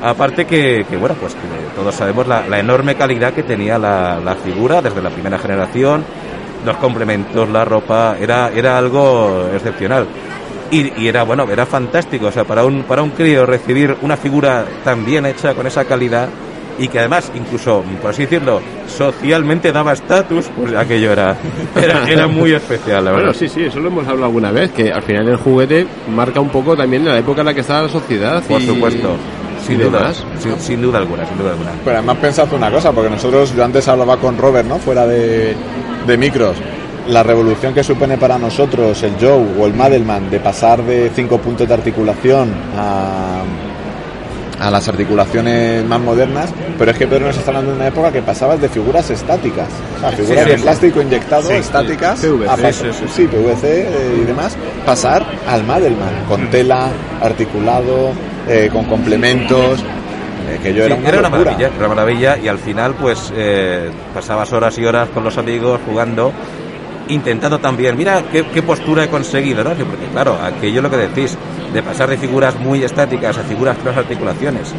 Aparte que, que, bueno, pues que todos sabemos la, la enorme calidad que tenía la, la figura desde la primera generación, los complementos, la ropa, era, era algo excepcional. Y, y era, bueno, era fantástico, o sea, para un, para un crío recibir una figura tan bien hecha, con esa calidad, y que además, incluso, por así decirlo, socialmente daba estatus, pues aquello era, era, era muy especial, la verdad. Bueno, sí, sí, eso lo hemos hablado alguna vez, que al final el juguete marca un poco también la época en la que está la sociedad. Por y- supuesto, sin duda, sin, sin duda alguna, sin duda alguna. Pero además pensad una cosa, porque nosotros, yo antes hablaba con Robert, ¿no? Fuera de, de micros. La revolución que supone para nosotros el Joe o el Madelman de pasar de 5 puntos de articulación a, a las articulaciones más modernas, pero es que Pedro nos está hablando de una época que pasabas de figuras estáticas, o sea, figuras sí, de sí. plástico inyectado, estáticas, PVC, sí, PVC eh, y demás, pasar al Madelman, con tela, articulado, eh, con complementos, eh, que yo Sí, era una era una locura. maravilla, era una maravilla y al final pues eh, pasabas horas y horas con los amigos jugando, intentando también, mira qué, qué postura he conseguido, ¿no? Porque claro, aquello lo que decís, de pasar de figuras muy estáticas a figuras con las articulaciones,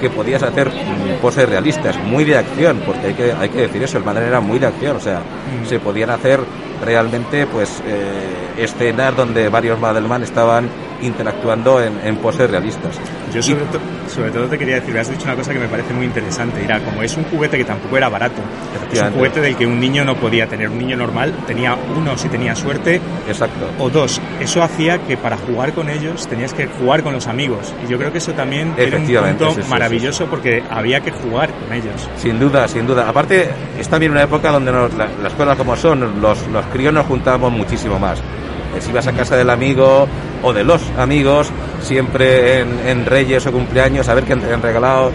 que podías hacer mm, poses realistas, muy de acción, porque hay que, hay que decir eso, el Madden era muy de acción, o sea, se podían hacer realmente pues eh, escenas donde varios Madelman estaban interactuando en, en poses realistas. Yo sobre, to- sobre todo te quería decir, has dicho una cosa que me parece muy interesante. Era como es un juguete que tampoco era barato. Es un juguete del que un niño no podía tener. Un niño normal tenía uno si tenía suerte Exacto. o dos. Eso hacía que para jugar con ellos tenías que jugar con los amigos. Y yo creo que eso también era un punto sí, sí, maravilloso porque había que jugar con ellos. Sin duda, sin duda. Aparte, es también una época donde nos- la- las cosas como son, los, los críos nos juntábamos muchísimo más. Eh, Si ibas a casa del amigo o de los amigos, siempre en, en Reyes o cumpleaños, a ver qué han regalado,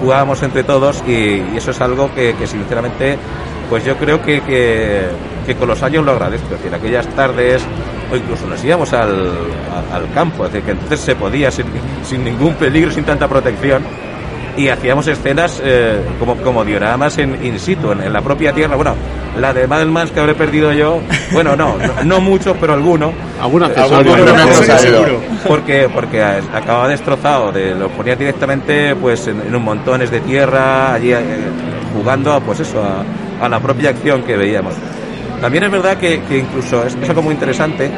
jugábamos entre todos y, y eso es algo que, que sinceramente, pues yo creo que, que, que con los años lo agradezco. Es decir, aquellas tardes o incluso nos íbamos al, campo, es decir, que entonces se podía sin, sin ningún peligro, sin tanta protección y hacíamos escenas eh, como, como dioramas en in situ, en, en la propia tierra. Bueno, la de Madelmans que habré perdido yo, bueno, no, no, no muchos, pero alguno. Algún Algún accesorio. seguro. Porque, porque eh, acababa destrozado, de, lo ponía directamente pues en, en un montones de tierra, allí eh, jugando pues eso, a, a la propia acción que veíamos. También es verdad que, que incluso es, algo muy interesante,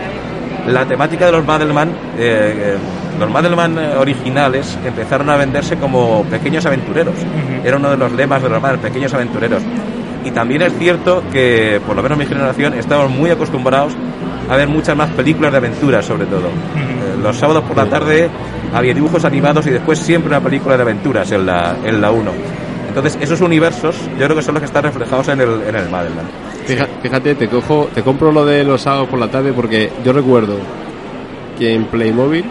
la temática de los Madelman, eh, eh, los Madelman eh, originales empezaron a venderse como pequeños aventureros. Era uno de los lemas de los Madelman, pequeños aventureros. Y también es cierto que, por lo menos mi generación, estamos muy acostumbrados a ver muchas más películas de aventuras, sobre todo. Eh, los sábados por la tarde había dibujos animados y después siempre una película de aventuras en la, en la 1. Entonces, esos universos yo creo que son los que están reflejados en el, en el Madelman. Fija- Fíjate, te cojo, te compro lo de los sábados por la tarde porque yo recuerdo que en Playmobil,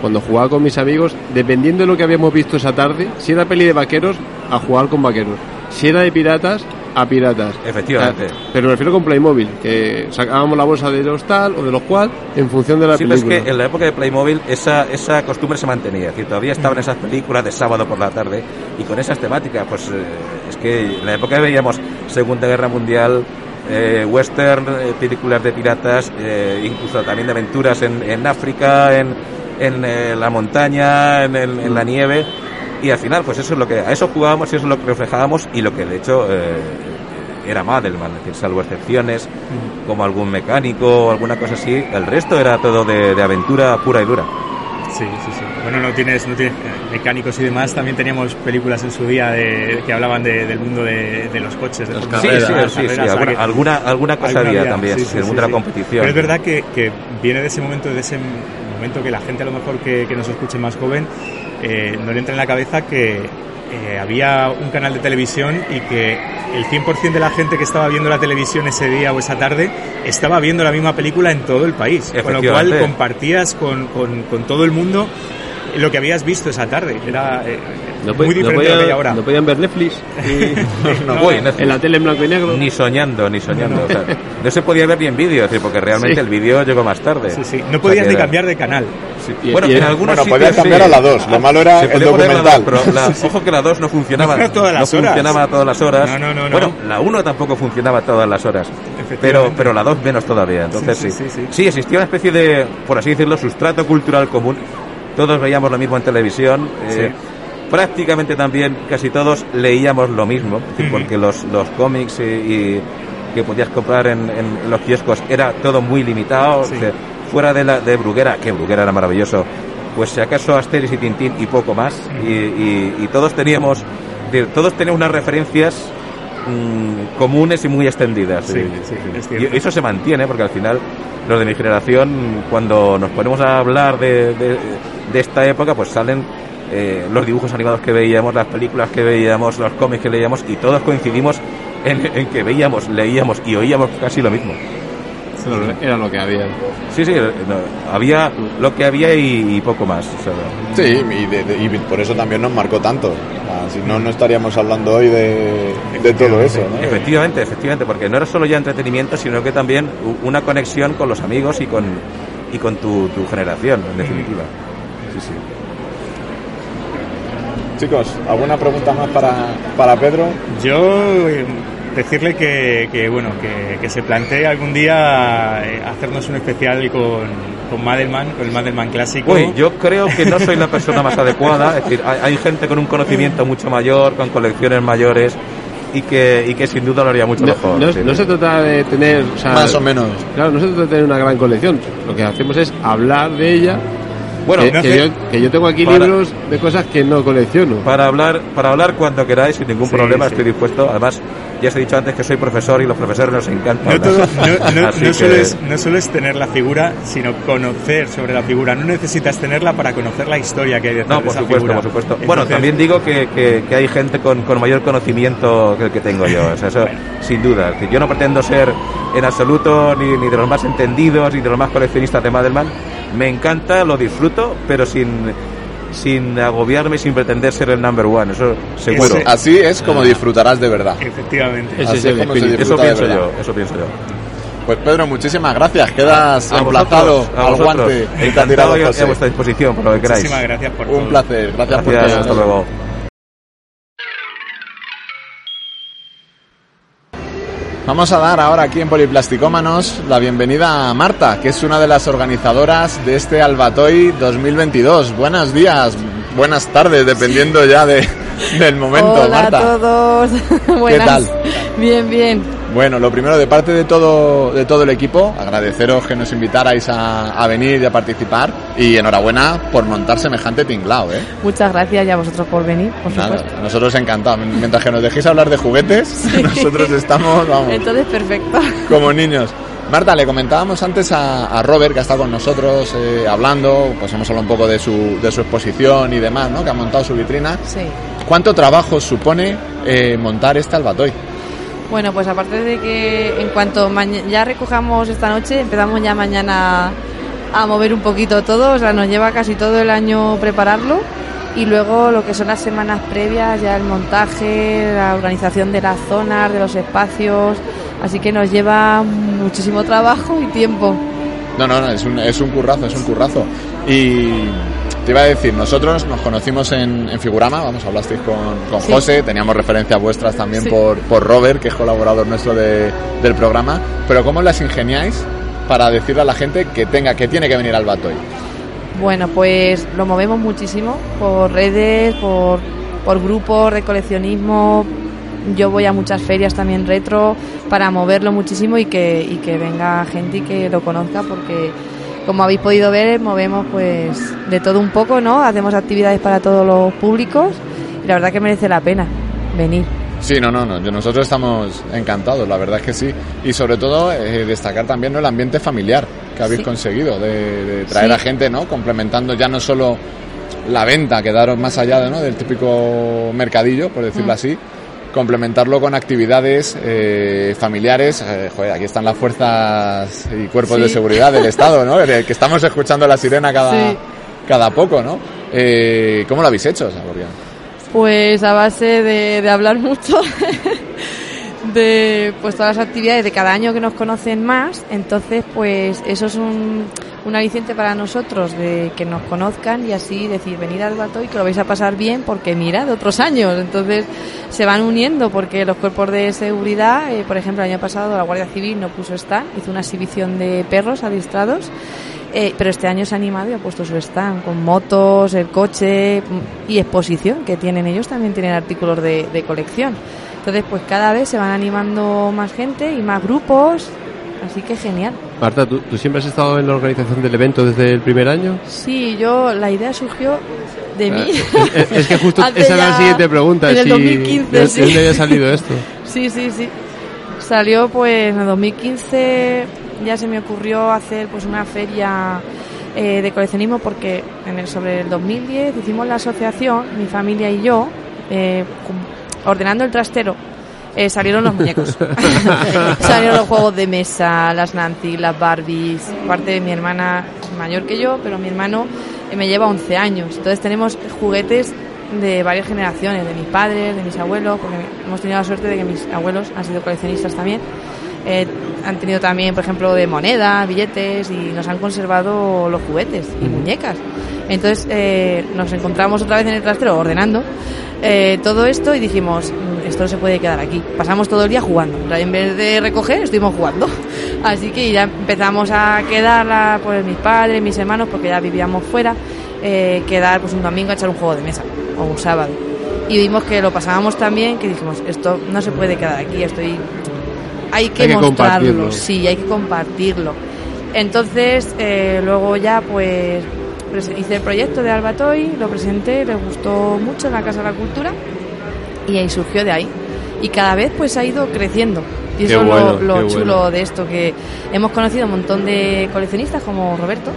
cuando jugaba con mis amigos, dependiendo de lo que habíamos visto esa tarde, si era peli de vaqueros, a jugar con vaqueros. Si era de piratas, a piratas. Efectivamente. Pero me refiero con Playmobil, que sacábamos la bolsa de los tal o de los cual en función de la Sí, pero es película. que en la época de Playmobil esa, esa costumbre se mantenía. Es decir, todavía estaban esas películas de sábado por la tarde y con esas temáticas, pues eh, es que en la época veíamos Segunda Guerra Mundial, eh, western, eh, películas de piratas, eh, incluso también de aventuras en, en África, en, en eh, la montaña, en, el- en la nieve. Y al final, pues eso es lo que a eso jugábamos y eso es lo que reflejábamos y lo que de hecho eh, era Madelman, es decir, salvo excepciones como algún mecánico o alguna cosa así, el resto era todo de, de aventura pura y dura. Sí, sí, sí. Bueno, no tienes, no tienes eh, mecánicos y demás. También teníamos películas en su día de, que hablaban de- del mundo de, de los coches, de Sí, Fórmula sí, sí, las sí, sí, carreras, alguna, que- alguna, alguna cosa alguna había había, también, sí, sí, el sí, mundo de sí. la competición. Pero es verdad que, que viene de ese momento, de ese momento que la gente a lo mejor que, que nos escuche más joven eh, no le entra en la cabeza que eh, había un canal de televisión y que el 100% de la gente que estaba viendo la televisión ese día o esa tarde estaba viendo la misma película en todo el país. Con lo cual compartías con, con, con todo el mundo lo que habías visto esa tarde. Era eh, No, muy pod- no diferente a lo que podían, hay ahora. no podían ver Netflix. y- No, Netflix. en la tele en blanco y negro. Ni soñando, ni soñando. o sea, no se podía ver ni en vídeo, decir, porque realmente Sí. el vídeo llegó más tarde. Sí, sí. O No podías ni era- cambiar de canal. Bueno, en algunos Bueno, sitios podías cambiar sí. a la 2. Lo malo era Se el podía poner la dos, documental. pero la- ojo que la 2 no funcionaba. No todas las no horas. funcionaba todas las horas. No, no, no, no. Bueno, la 1 tampoco funcionaba todas las horas. Pero, pero la 2 menos todavía. Entonces Sí, sí, sí, sí, sí. existía una especie de, por así decirlo, sustrato cultural común. Todos veíamos lo mismo en televisión. eh, prácticamente también, casi todos leíamos lo mismo. Porque los, los cómics y, y que podías comprar en, en los kioscos era todo muy limitado. Sí. o sea, fuera de, la, de Bruguera, que Bruguera era maravilloso, pues si acaso Asterix y Tintín y poco más. Y, y- y todos teníamos, todos teníamos unas referencias mm, comunes y muy extendidas. Sí, Y- sí, es y eso se mantiene porque al final los de mi generación, cuando nos ponemos a hablar de, de- de esta época, pues salen eh, los dibujos animados que veíamos, las películas que veíamos, los cómics que leíamos y todos coincidimos en, en que veíamos, leíamos y oíamos casi lo mismo. Era lo que había. Sí, sí, no, había lo que había y, y poco más. o sea, Sí, y, de- de- y por eso también nos marcó tanto. Ah, Si no, no estaríamos hablando hoy de, de todo eso. ¿no? Efectivamente, efectivamente, porque no era solo ya entretenimiento, sino que también una conexión con los amigos y con, y con tu, tu generación, en definitiva. Sí, sí. Chicos, ¿alguna pregunta más para, para Pedro? Yo eh, decirle que, que, bueno que, que se plantee algún día eh, hacernos un especial con, con Madelman, con el Madelman clásico. Uy, yo creo que no soy la persona más adecuada. Es decir, hay, hay gente con un conocimiento mucho mayor, con colecciones mayores y que, y que sin duda lo haría mucho No, mejor. no- sí. no se trata de tener. o sea, Más o menos. Claro, no se trata de tener una gran colección. Lo que hacemos es hablar de ella. Bueno, que, no que yo, que yo tengo aquí para- libros de cosas que no colecciono. Para hablar, para hablar cuando queráis, sin ningún Sí, problema, sí. estoy dispuesto. Además, ya os he dicho antes que soy profesor y los profesores nos encanta. No, todo- no- no- que- es, no solo es tener la figura, sino conocer sobre la figura. No necesitas tenerla para conocer la historia que hay detrás No, de por esa supuesto, figura. por supuesto. Entonces, bueno, también digo que, que- que hay gente con, con mayor conocimiento que el que tengo yo. O sea, eso, sin duda. Yo no pretendo ser en absoluto ni, ni de los más entendidos ni de los más coleccionistas de Madelman. Me encanta, lo disfruto, pero sin, sin agobiarme y sin pretender ser el number one. Eso seguro. Ese- Así es como disfrutarás de verdad. Efectivamente. Ese Así es el como se espíritu. Eso de pienso verdad. yo, eso pienso yo. Pues Pedro, muchísimas gracias. Quedas A emplazado vosotros, al vosotros. guante. Encantado y a- a vuestra disposición, por lo que queráis. Muchísimas gracias por Un todo. placer. Gracias, por todo. hasta luego. Vamos a dar ahora aquí en Poliplasticómanos la bienvenida a Marta, que es una de las organizadoras de este Albatoy 2022. Buenos días, buenas tardes, dependiendo ya de, del momento, Hola Marta. a todos. Buenas. tal? Bien, bien. Bueno, lo primero, de parte de todo, de todo el equipo, agradeceros que nos invitarais a, a venir y a participar. Y enhorabuena por montar semejante tinglao, ¿eh? Muchas gracias y a vosotros por venir, por Nada, supuesto. nosotros encantados. Mientras que nos dejéis hablar de juguetes, nosotros estamos, vamos, Entonces, perfecto. como niños. Marta, le comentábamos antes a, a Robert, que ha estado con nosotros eh, hablando, pues hemos hablado un poco de su, de su exposición y demás, ¿no? Que ha montado su vitrina. Sí. ¿Cuánto trabajo supone eh, montar este Albatoy? Bueno, pues aparte de que en cuanto ya recojamos esta noche, empezamos ya mañana a mover un poquito todo, o sea, nos lleva casi todo el año prepararlo y luego lo que son las semanas previas, ya el montaje, la organización de las zonas, de los espacios, así que nos lleva muchísimo trabajo y tiempo. No, no, no, es un, es un currazo, es un currazo. Y te iba a decir, nosotros nos conocimos en, en Figurama, vamos, hablasteis con, con Sí. José, teníamos referencias vuestras también Sí. por, por Robert, que es colaborador nuestro de- del programa, pero ¿cómo las ingeniáis para decirle a la gente que tenga, que tiene que venir al Batoy? Bueno, pues lo movemos muchísimo por redes, por, por grupos de coleccionismo. Yo voy a muchas ferias también retro para moverlo muchísimo y que, y que venga gente y que lo conozca porque como habéis podido ver movemos pues de todo un poco, ¿no? Hacemos actividades para todos los públicos y la verdad que merece la pena venir. Sí, no, no, no. Nosotros estamos encantados, la verdad es que sí. Y sobre todo eh, destacar también ¿no? el ambiente familiar que habéis Sí. conseguido, de, de traer Sí. a gente, ¿no? Complementando ya no solo la venta, quedaros más allá de, ¿no? del típico mercadillo, por decirlo Mm. así, complementarlo con actividades eh, familiares. Eh, joder, aquí están las fuerzas y cuerpos Sí. de seguridad del Estado, ¿no? Que que estamos escuchando la sirena cada, Sí. cada poco, ¿no? Eh, ¿Cómo lo habéis hecho, Saborean? Pues a base de, de hablar mucho, de pues todas las actividades de cada año que nos conocen más, entonces pues eso es un, un aliciente para nosotros de que nos conozcan y así decir venid al Batoy que lo vais a pasar bien porque mira de otros años, entonces se van uniendo porque los cuerpos de seguridad, eh, por ejemplo el año pasado la Guardia Civil no puso stand, hizo una exhibición de perros adiestrados eh, pero este año se ha animado y ha puesto su stand con motos, el coche mm, y exposición que tienen ellos también tienen artículos de colección. Entonces, pues cada vez se van animando más gente y más grupos, así que genial. Marta, ¿tú, tú siempre has estado en la organización del evento desde el primer año? Sí, yo la idea surgió de mí. Es, es que justo esa era la siguiente pregunta. En el si- 2015, ¿de- sí. ¿De dónde había salido esto? Sí, sí, sí. Salió pues en el 2015, ya se me ocurrió hacer pues una feria eh, de coleccionismo porque en el, sobre el 2010 hicimos la asociación, mi familia y yo, eh, ordenando el trastero. Eh, salieron los muñecos. salieron los juegos de mesa, las Nancy, las Barbies. Parte de mi hermana es mayor que yo, pero mi hermano eh, me lleva 11 años. Entonces tenemos juguetes de varias generaciones, de mis padres, de mis abuelos, porque hemos tenido la suerte de que mis abuelos han sido coleccionistas también. Eh, han tenido también, por ejemplo, de monedas, billetes y nos han conservado los juguetes y muñecas. Entonces eh, nos encontramos otra vez en el trastero ordenando eh, todo esto y dijimos, "Mm, esto no se puede quedar aquí. Pasamos todo el día jugando. En vez de recoger, estuvimos jugando. Así que ya empezamos a quedar pues, mis padres, mis hermanos, porque ya vivíamos fuera, eh, quedar pues un domingo a echar un juego de mesa o un sábado. Y vimos que lo pasábamos tan bien que dijimos, esto no se puede quedar aquí, estoy... Hay que, Hay que mostrarlo, sí, hay que compartirlo. Entonces, eh, luego ya pues hice el proyecto de Albatoy, lo presenté, les gustó mucho en la Casa de la Cultura y ahí surgió de ahí. Y cada vez pues ha ido creciendo. Y eso es bueno, lo, chulo bueno. de esto, que hemos conocido un montón de coleccionistas como Roberto,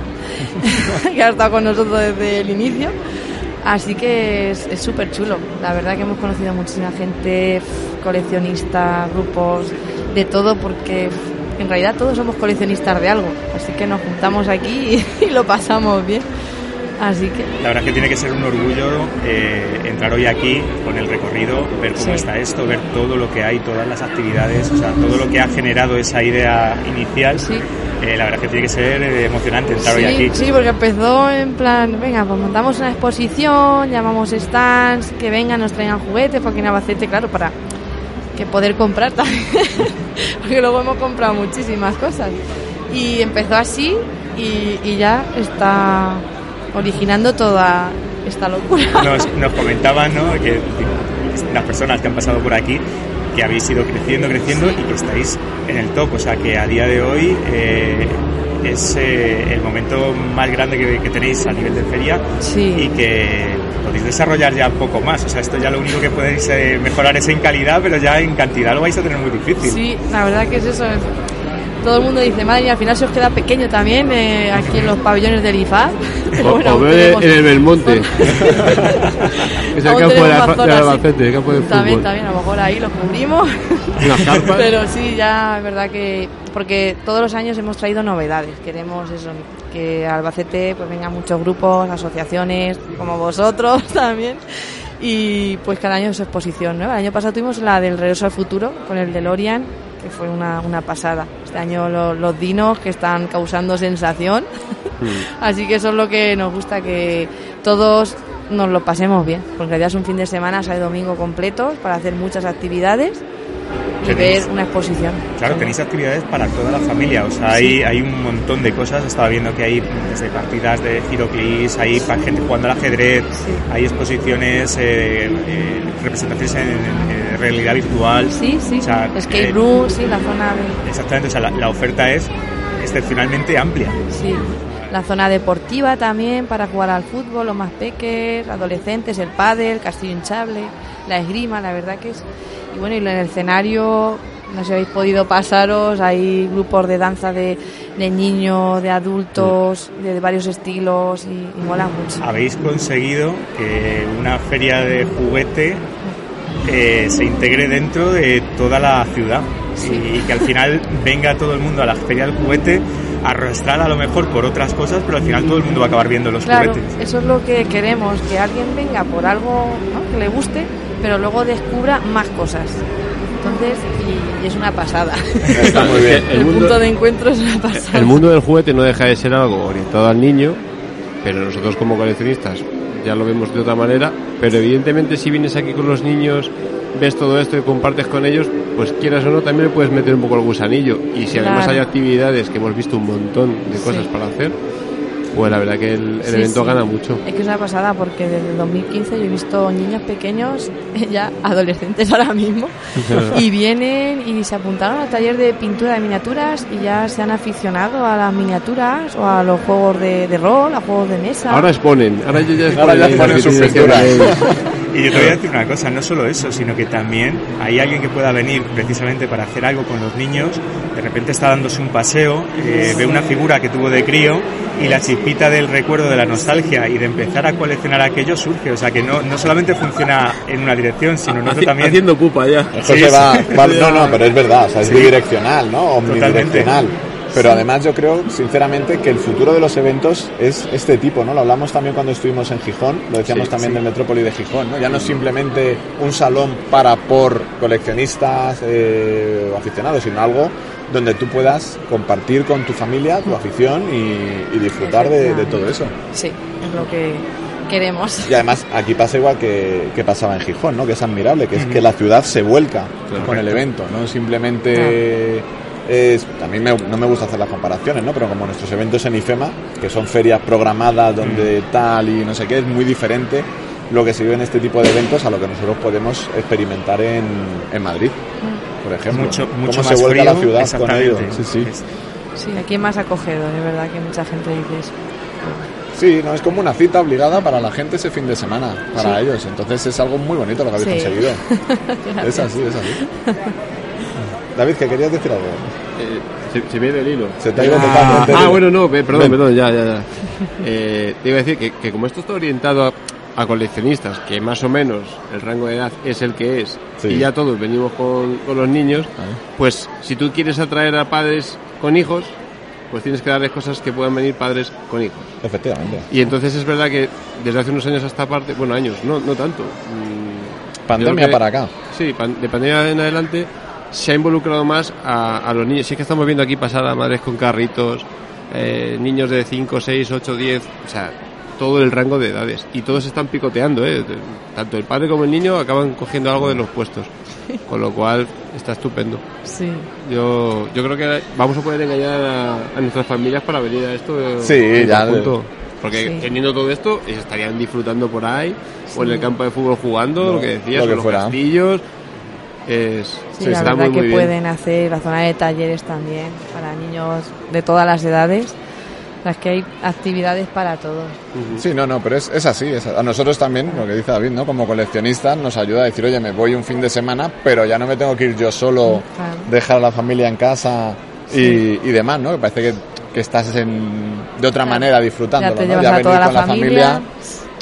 que ha estado con nosotros desde el inicio. Así que es súper chulo. La verdad que hemos conocido muchísima gente, coleccionistas, grupos, de todo, porque en realidad todos somos coleccionistas de algo. Así que nos juntamos aquí y, lo pasamos bien. Así que La verdad es que tiene que ser un orgullo eh, entrar hoy aquí con el recorrido, ver cómo Sí. está esto, ver todo lo que hay, todas las actividades, o sea, todo lo que ha generado esa idea inicial. Eh, la verdad es que tiene que ser eh, emocionante entrar hoy Sí, aquí. sí, porque empezó en plan, venga, pues montamos una exposición, llamamos stands, que vengan, nos traigan juguetes, porque en Albacete, claro, para que poder comprar también, porque luego hemos comprado muchísimas cosas. Y empezó así y, y ya está originando toda esta locura. Nos, nos comentaban ¿no? que las personas que han pasado por aquí que habéis ido creciendo, creciendo y que estáis en el top. O sea, que a día de hoy eh, es eh, el momento más grande que, que tenéis a nivel de feria y que podéis desarrollar ya un poco más. O sea, esto ya lo único que podéis eh, mejorar es en calidad, pero ya en cantidad lo vais a tener muy difícil. Sí, la verdad que es eso. Todo el mundo dice, madre mía, al final se os queda pequeño también eh, aquí en los pabellones del IFAD. O, o ve en el Belmonte. es el campo de la, de Albacete, el campo de También, fútbol. también, a lo mejor ahí lo cubrimos. Pero sí, ya es verdad que. Porque todos los años hemos traído novedades. Queremos eso, que a Albacete pues vengan muchos grupos, asociaciones, como vosotros también. Y pues cada año es exposición, ¿no? El año pasado tuvimos la del Regreso al Futuro con el DeLorean, que fue una, una pasada. Este año lo- los dinos que están causando sensación. Así que eso es lo que nos gusta, que todos nos lo pasemos bien. Porque en realidad es un fin de semana, sábado y domingo completos para hacer muchas actividades y ver una exposición. Claro, tenéis actividades para toda la familia, o sea, hay, hay un montón de cosas, estaba viendo que hay desde partidas de giroclis, hay gente jugando al ajedrez, hay exposiciones, eh, eh, representaciones en, en realidad virtual. Sí, sí. O sea, Escape eh, room, sí, la zona de... Exactamente, o sea, la, la oferta es excepcionalmente amplia. Sí. La zona deportiva también para jugar al fútbol, los más peques, adolescentes, el pádel, castillo hinchable, la esgrima, la verdad que es... Y bueno, y en el escenario, no sé si habéis podido pasaros, hay grupos de danza de, de niños, de adultos, de, varios estilos y, y mola mucho. Habéis conseguido que una feria de juguete eh, se integre dentro de toda la ciudad y, que al final venga todo el mundo a la feria del juguete arrastrada a lo mejor por otras cosas, pero al final todo el mundo va a acabar viendo los Claro, juguetes. eso es lo que queremos, que alguien venga por algo ¿no? que le guste, pero luego descubra más cosas. Entonces, y, y es una pasada. Está muy bien. El, El mundo- punto de encuentro es una pasada. El mundo del juguete no deja de ser algo orientado al niño, pero nosotros como coleccionistas ya lo vemos de otra manera, pero evidentemente si vienes aquí con los niños, ves todo esto y compartes con ellos, pues quieras o no también le puedes meter un poco el gusanillo. Y si además hay actividades que hemos visto un montón de cosas Sí. para hacer, pues la verdad que el, el Sí, evento sí. gana mucho. Es que es una pasada porque desde el 2015 yo he visto niños pequeños, ya adolescentes ahora mismo, y vienen y se apuntaron al taller de pintura de miniaturas y ya se han aficionado a las miniaturas o a los juegos de, de rol, a juegos de mesa. Ahora exponen, ahora ya, ya Ahora ya exponen sus pinturas. Y yo te voy a decir una cosa, no solo eso, sino que también hay alguien que pueda venir precisamente para hacer algo con los niños, de repente está dándose un paseo, eh, ve una figura que tuvo de crío y la chispita del recuerdo de la nostalgia y de empezar a coleccionar aquello surge, o sea que no, no solamente funciona en una dirección, sino en otra también. Haciendo pupa ya. Sí. va, va- no, no, pero es verdad, o sea, es Sí. bidireccional, ¿no? Omnidireccional. Totalmente. Pero además yo creo, sinceramente, que el futuro de los eventos es este tipo, ¿no? Lo hablamos también cuando estuvimos en Gijón, lo decíamos Sí, también sí. del Metrópoli de Gijón, ¿no? Ya no es simplemente un salón para por coleccionistas eh, o aficionados, sino algo donde tú puedas compartir con tu familia tu afición y, y disfrutar de, de todo eso. Sí, es lo que queremos. Y además aquí pasa igual que, que pasaba en Gijón, ¿no? Que es admirable, que es que la ciudad se vuelca con el evento, no simplemente es también me- no me gusta hacer las comparaciones, ¿no? Pero como nuestros eventos en IFEMA, que son ferias programadas donde tal y no sé qué, es muy diferente lo que se vive en este tipo de eventos a lo que nosotros podemos experimentar en, en Madrid, por ejemplo. Mucho- mucho Cómo más se vuelca la frío, ciudad con ello. exactamente. Sí, sí. Sí, aquí más acogedor, es verdad que mucha gente dice eso. Sí, no, es como una cita obligada para la gente ese fin de semana, para Sí. ellos. Entonces es algo muy bonito lo que habéis Sí. conseguido. es así, es así. David, que querías decir algo. Se, se viene el hilo. Se te ha ido ah, ah, bueno, no, pe- perdón, perdón, ya, ya, ya. Eh, te iba a decir que, que como esto está orientado a, a coleccionistas, que más o menos el rango de edad es el que es, Sí. y ya todos venimos con, con los niños, pues si tú quieres atraer a padres con hijos, pues tienes que darles cosas que puedan venir padres con hijos. Efectivamente. Y entonces es verdad que desde hace unos años a esta parte, bueno, años, no, no tanto. mm, Pandemia que- para acá. Sí, pan- de pandemia en adelante se ha involucrado más a, a los niños. Sí que estamos viendo aquí pasar a madres con carritos, eh, niños de 5, 6, 8, 10, o sea, todo el rango de edades. Y todos están picoteando, ¿eh? Tanto el padre como el niño acaban cogiendo algo de los puestos. Con lo cual está estupendo. Sí. Yo, yo creo que vamos a poder engañar a, a nuestras familias para venir a esto. eh, Sí, ya- conjunto. Porque Sí. teniendo todo esto, ellos estarían disfrutando por ahí, o en el campo de fútbol jugando, lo que decías, lo que o los fuera. castillos. Es, Sí, la está verdad muy, que muy bien. pueden hacer la zona de talleres también para niños de todas las edades. Las que hay actividades para todos. Sí, no, no, pero es, es así. es- a nosotros también, lo que dice David, ¿no? Como coleccionistas nos ayuda a decir, oye, me voy un fin de semana, pero ya no me tengo que ir yo solo, Claro. dejar a la familia en casa, y, y demás, ¿no? Que parece que, que estás en, de otra manera disfrutándolo, Ya te ¿no? Ya a venir toda la con la familia, familia.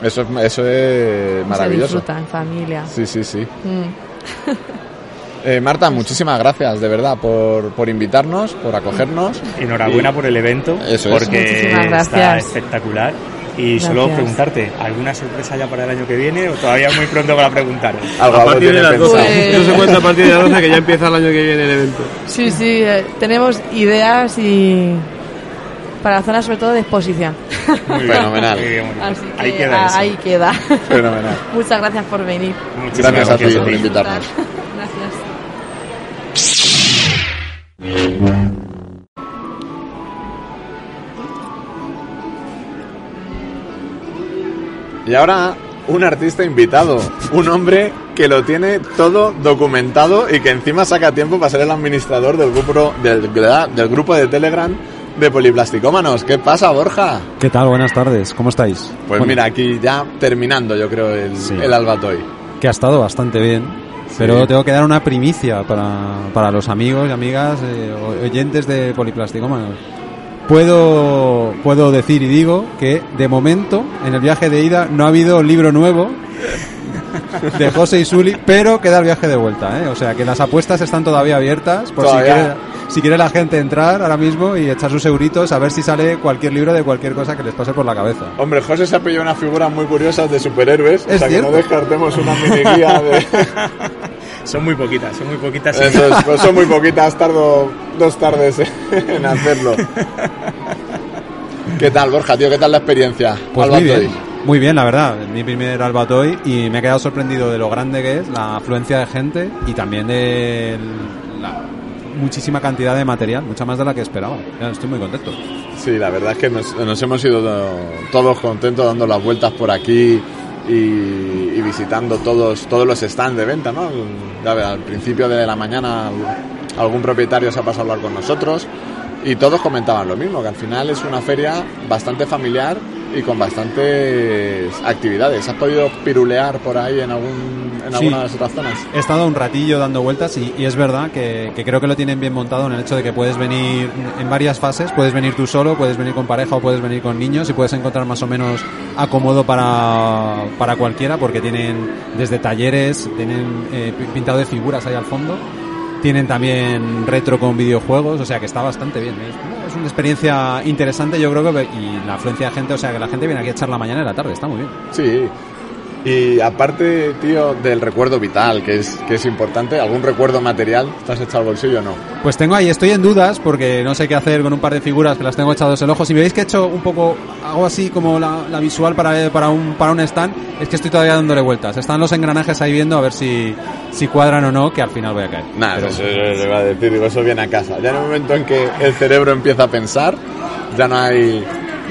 eso es, eso es Se maravilloso. disfruta en familia. Sí, sí, sí. Mm. Eh, Marta, muchísimas gracias, de verdad, por, por invitarnos, por acogernos. Enhorabuena Y- por el evento, Eso es. porque Muchísimas está gracias. espectacular. Y solo Gracias. preguntarte, ¿alguna sorpresa ya para el año que viene o todavía es muy pronto para preguntaros? Algo, A partir de las 12. pensado. Pues- Eso se cuenta a partir de las 12 que ya empieza el año que viene el evento. Sí, sí, eh, tenemos ideas y para la zona sobre todo de exposición. Muy bien, Fenomenal. muy bien, muy bien. Así que Ahí queda eso. ahí queda. Fenomenal. Muchas gracias por venir. Muchísimas Gracias a ti gracias por invitarnos. Gracias. Y ahora un artista invitado, un hombre que lo tiene todo documentado y que encima saca tiempo para ser el administrador del grupo, del, del grupo de Telegram de Poliplasticómanos. ¿Qué pasa, Borja? ¿Qué tal? Buenas tardes, ¿cómo estáis? Pues Bueno, mira, aquí ya terminando yo creo el, Sí. el Albatoy. Que ha estado bastante bien, pero tengo que dar una primicia para, para los amigos y amigas eh, oyentes de Poliplasticómanos. Puedo, puedo decir y digo que de momento en el viaje de ida no ha habido libro nuevo de José y Suli, pero queda el viaje de vuelta, ¿eh? O sea que las apuestas están todavía abiertas por si Todavía. Si quiere la gente entrar ahora mismo y echar sus euritos a ver si sale cualquier libro de cualquier cosa que les pase por la cabeza. Hombre, José se ha pillado unas figuras muy curiosas de superhéroes, o Es sea que cierto. no descartemos una mini guía de... Son muy poquitas, son muy poquitas. sí. Eso es, pues son muy poquitas, tardo dos tardes en hacerlo. ¿Qué tal, Borja, tío? ¿Qué tal la experiencia? Pues muy bien, muy bien, la verdad. Mi primer Albatoy y me he quedado sorprendido de lo grande que es, la afluencia de gente y también de la muchísima cantidad de material, mucha más de la que esperaba. Estoy muy contento. Sí, la verdad es que nos, hemos ido to- todos contentos dando las vueltas por aquí y, visitando todos todos los stands de venta, ¿no? Al principio de la mañana al- algún propietario se ha pasado a hablar con nosotros y todos comentaban lo mismo, que al final es una feria bastante familiar y con bastantes actividades. ¿Has podido pirulear por ahí en, algún, en Sí. algunas otras zonas? He estado un ratillo dando vueltas y, y es verdad que, que creo que lo tienen bien montado en el hecho de que puedes venir en varias fases, puedes venir tú solo, puedes venir con pareja o puedes venir con niños y puedes encontrar más o menos acomodo para, para cualquiera porque tienen desde talleres, tienen eh, pi- pintado de figuras ahí al fondo, tienen también retro con videojuegos, o sea que está bastante bien. Es, una experiencia interesante yo creo que y la afluencia de gente, o sea que la gente viene aquí a echar la mañana y la tarde, está muy bien. Sí. Y aparte, tío, del recuerdo vital, que es, que es importante, ¿algún recuerdo material? ¿Estás echado al bolsillo o no? Pues tengo ahí, estoy en dudas porque no sé qué hacer con un par de figuras que las tengo echados el ojo. Si me veis que he hecho un poco, hago así como la, la visual para, para, un, para un stand, es que estoy todavía dándole vueltas. Están los engranajes ahí viendo a ver si, si cuadran o no, que al final voy a caer. Nada, Pero- eso le va a decir, digo, eso viene a casa. Ya en el momento en que el cerebro empieza a pensar, ya no hay,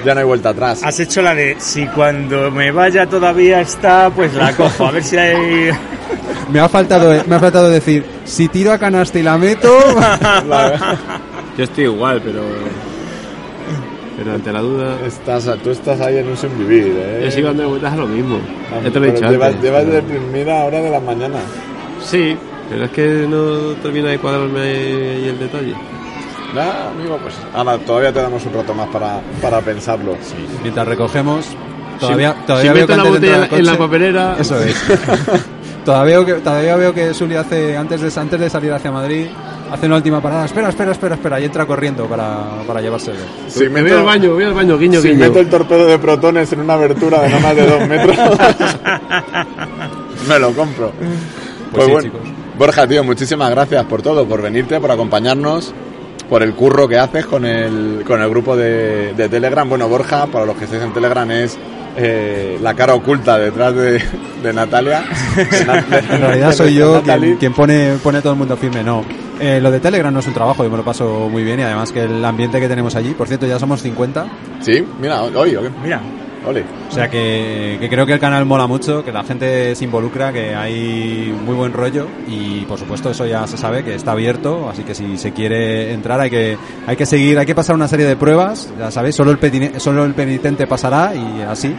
ya no hay vuelta atrás. Has hecho la de si cuando me vaya todavía está, pues la cojo. A ver si hay. Me ha faltado, me ha faltado decir, si tiro a canasta y la meto, Yo estoy igual, pero. Pero ante la duda. Estás, tú estás ahí en un sin vivir, ¿eh? Yo sigo dando vueltas a lo mismo. Ah, Ya te lo he pero dicho llevas, antes. llevas de primera hora de la mañana. Sí, pero es que no termina de cuadrarme ahí el detalle. Nada, amigo, pues ahora todavía te damos un rato más para, para pensarlo. mientras recogemos, todavía, Si- todavía si veo que meto la botella en la papelera- Eso es. todavía veo que, todavía veo que Suli hace, antes de, antes de salir hacia Madrid, hace una última parada. Espera, espera, espera, espera. Y entra corriendo para, para llevárselo. Si Me voy al baño, voy al baño, guiño, si guiño. meto el torpedo de protones en una abertura de no más de dos metros, me lo compro. Pues, sí, bueno, chicos. Borja, tío, muchísimas gracias por todo, por venirte, por acompañarnos, por el curro que haces con el, con el grupo de, de Telegram. Bueno, Borja, para los que estéis en Telegram, es eh, la cara oculta detrás de, de Natalia. De Na- de- En realidad soy yo quien, quien pone, pone todo el mundo firme. No. Eh, lo de Telegram no es un trabajo, yo me lo paso muy bien y además que el ambiente que tenemos allí, por cierto, ya somos 50. Sí, mira, hoy, hoy. Mira, Ole. O sea que, que creo que el canal mola mucho, que la gente se involucra, que hay muy buen rollo y por supuesto eso ya se sabe que está abierto, así que si se quiere entrar hay que hay que seguir, hay que pasar una serie de pruebas, ya sabéis, solo el petine- solo el penitente pasará y así,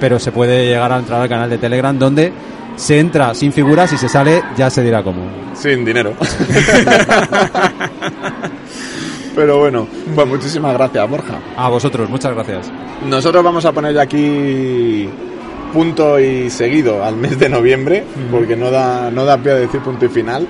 pero se puede llegar a entrar al canal de Telegram donde se entra sin figuras y se sale ya se dirá cómo. Sin dinero. Pero bueno, pues muchísimas gracias, Borja. A vosotros, muchas gracias. Nosotros vamos a poner aquí punto y seguido al mes de noviembre, porque no da, no da pie a decir punto y final.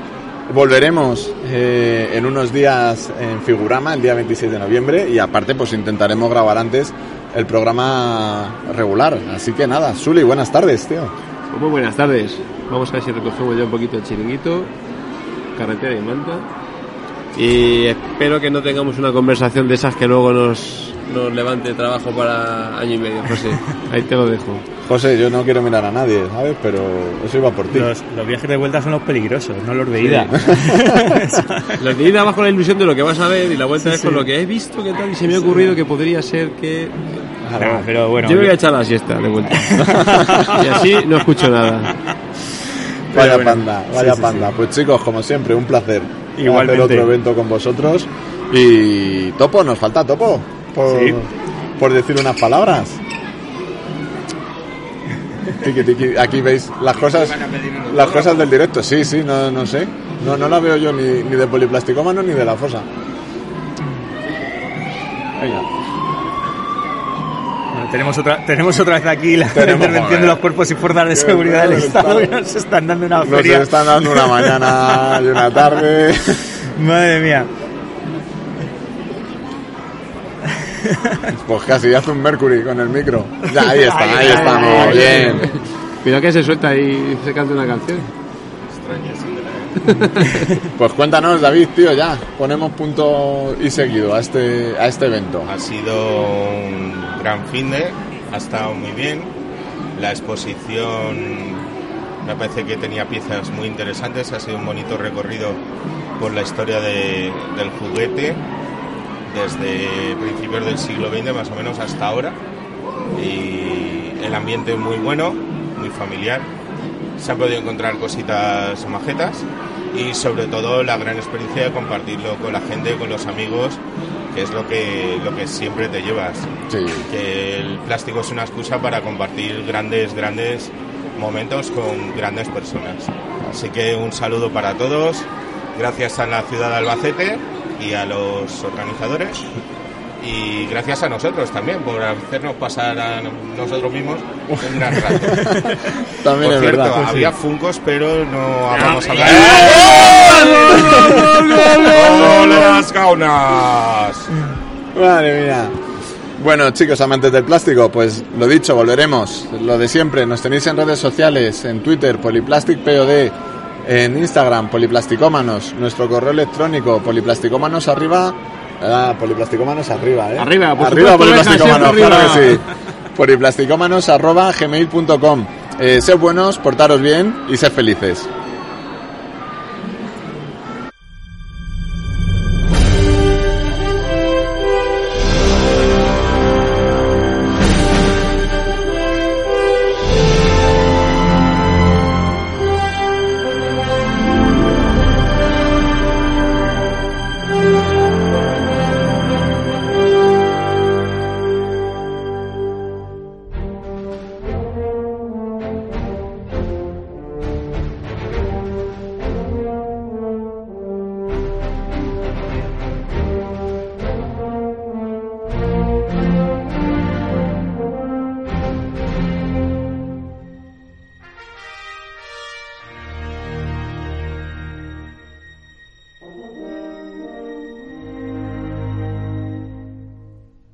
Volveremos eh, en unos días en Figurama, el día 26 de noviembre, y aparte pues intentaremos grabar antes el programa regular. Así que nada, Suli, buenas tardes, tío. Pues muy buenas tardes. Vamos a ver si recogemos ya un poquito el chiringuito, carretera y manta. Y espero que no tengamos una conversación de esas que luego nos, nos levante trabajo para año y medio, José. Ahí te lo dejo. José, yo no quiero mirar a nadie, ¿sabes? Pero eso iba por ti. Los, los viajes de vuelta son los peligrosos, no los de ida. Los de ida bajo la ilusión de lo que vas a ver y la vuelta Sí, es con sí. lo que he visto, que tal, y se me ha ocurrido que podría ser que... Nah, pero bueno, Yo me voy a echar la siesta de vuelta. y así no escucho nada. Vaya bueno, panda, vaya sí, sí, panda. Pues chicos, como siempre, un placer Igualmente. hacer otro evento con vosotros. Y Topo, nos falta Topo, por, Sí. por decir unas palabras. Tiki, tiki. Aquí veis las cosas, las cosas del directo. Sí, sí, no, no sé. No, no la veo yo ni, ni de poliplasticómano ni de la fosa. Venga. Tenemos otra, tenemos otra vez aquí la Tenemos, intervención de los cuerpos y fuerzas de seguridad del Estado que nos están dando una Nos feria. están dando una mañana y una tarde. Madre mía. Pues casi hace un Mercury con el micro. Ya, ahí está, ahí estamos, bien. Cuidado que se suelta y se canta una canción. Pues cuéntanos, David, tío, ya. Ponemos punto y seguido a este, a este evento. Ha sido un gran fin de, ha estado muy bien. La exposición me parece que tenía piezas muy interesantes, ha sido un bonito recorrido por la historia de- del juguete desde principios del siglo XX más o menos hasta ahora. Y el ambiente muy bueno, muy familiar. Se han podido encontrar cositas majetas y sobre todo la gran experiencia de compartirlo con la gente, con los amigos, que es lo que, lo que siempre te llevas. Sí. Que el plástico es una excusa para compartir grandes, grandes momentos con grandes personas. Así que un saludo para todos, gracias a la ciudad de Albacete y a los organizadores. Y gracias a nosotros también por hacernos pasar a nosotros mismos un gran rato. También Por es cierto, verdad. había funcos, pero no vamos a hablar. ¡Ole las gaunas! Madre mía. Bueno, chicos, amantes del plástico, pues lo dicho, volveremos. Lo de siempre, nos tenéis en redes sociales, en Twitter, PoliplasticPod, en Instagram, Poliplasticómanos, nuestro correo electrónico, poliplasticómanos arriba. Ah, poliplasticómanos arriba, ¿eh? Arriba, por arriba, siempre claro que arriba. sí. Poliplasticómanos arroba gmail.com. Eh, sed buenos, portaros bien y sed felices.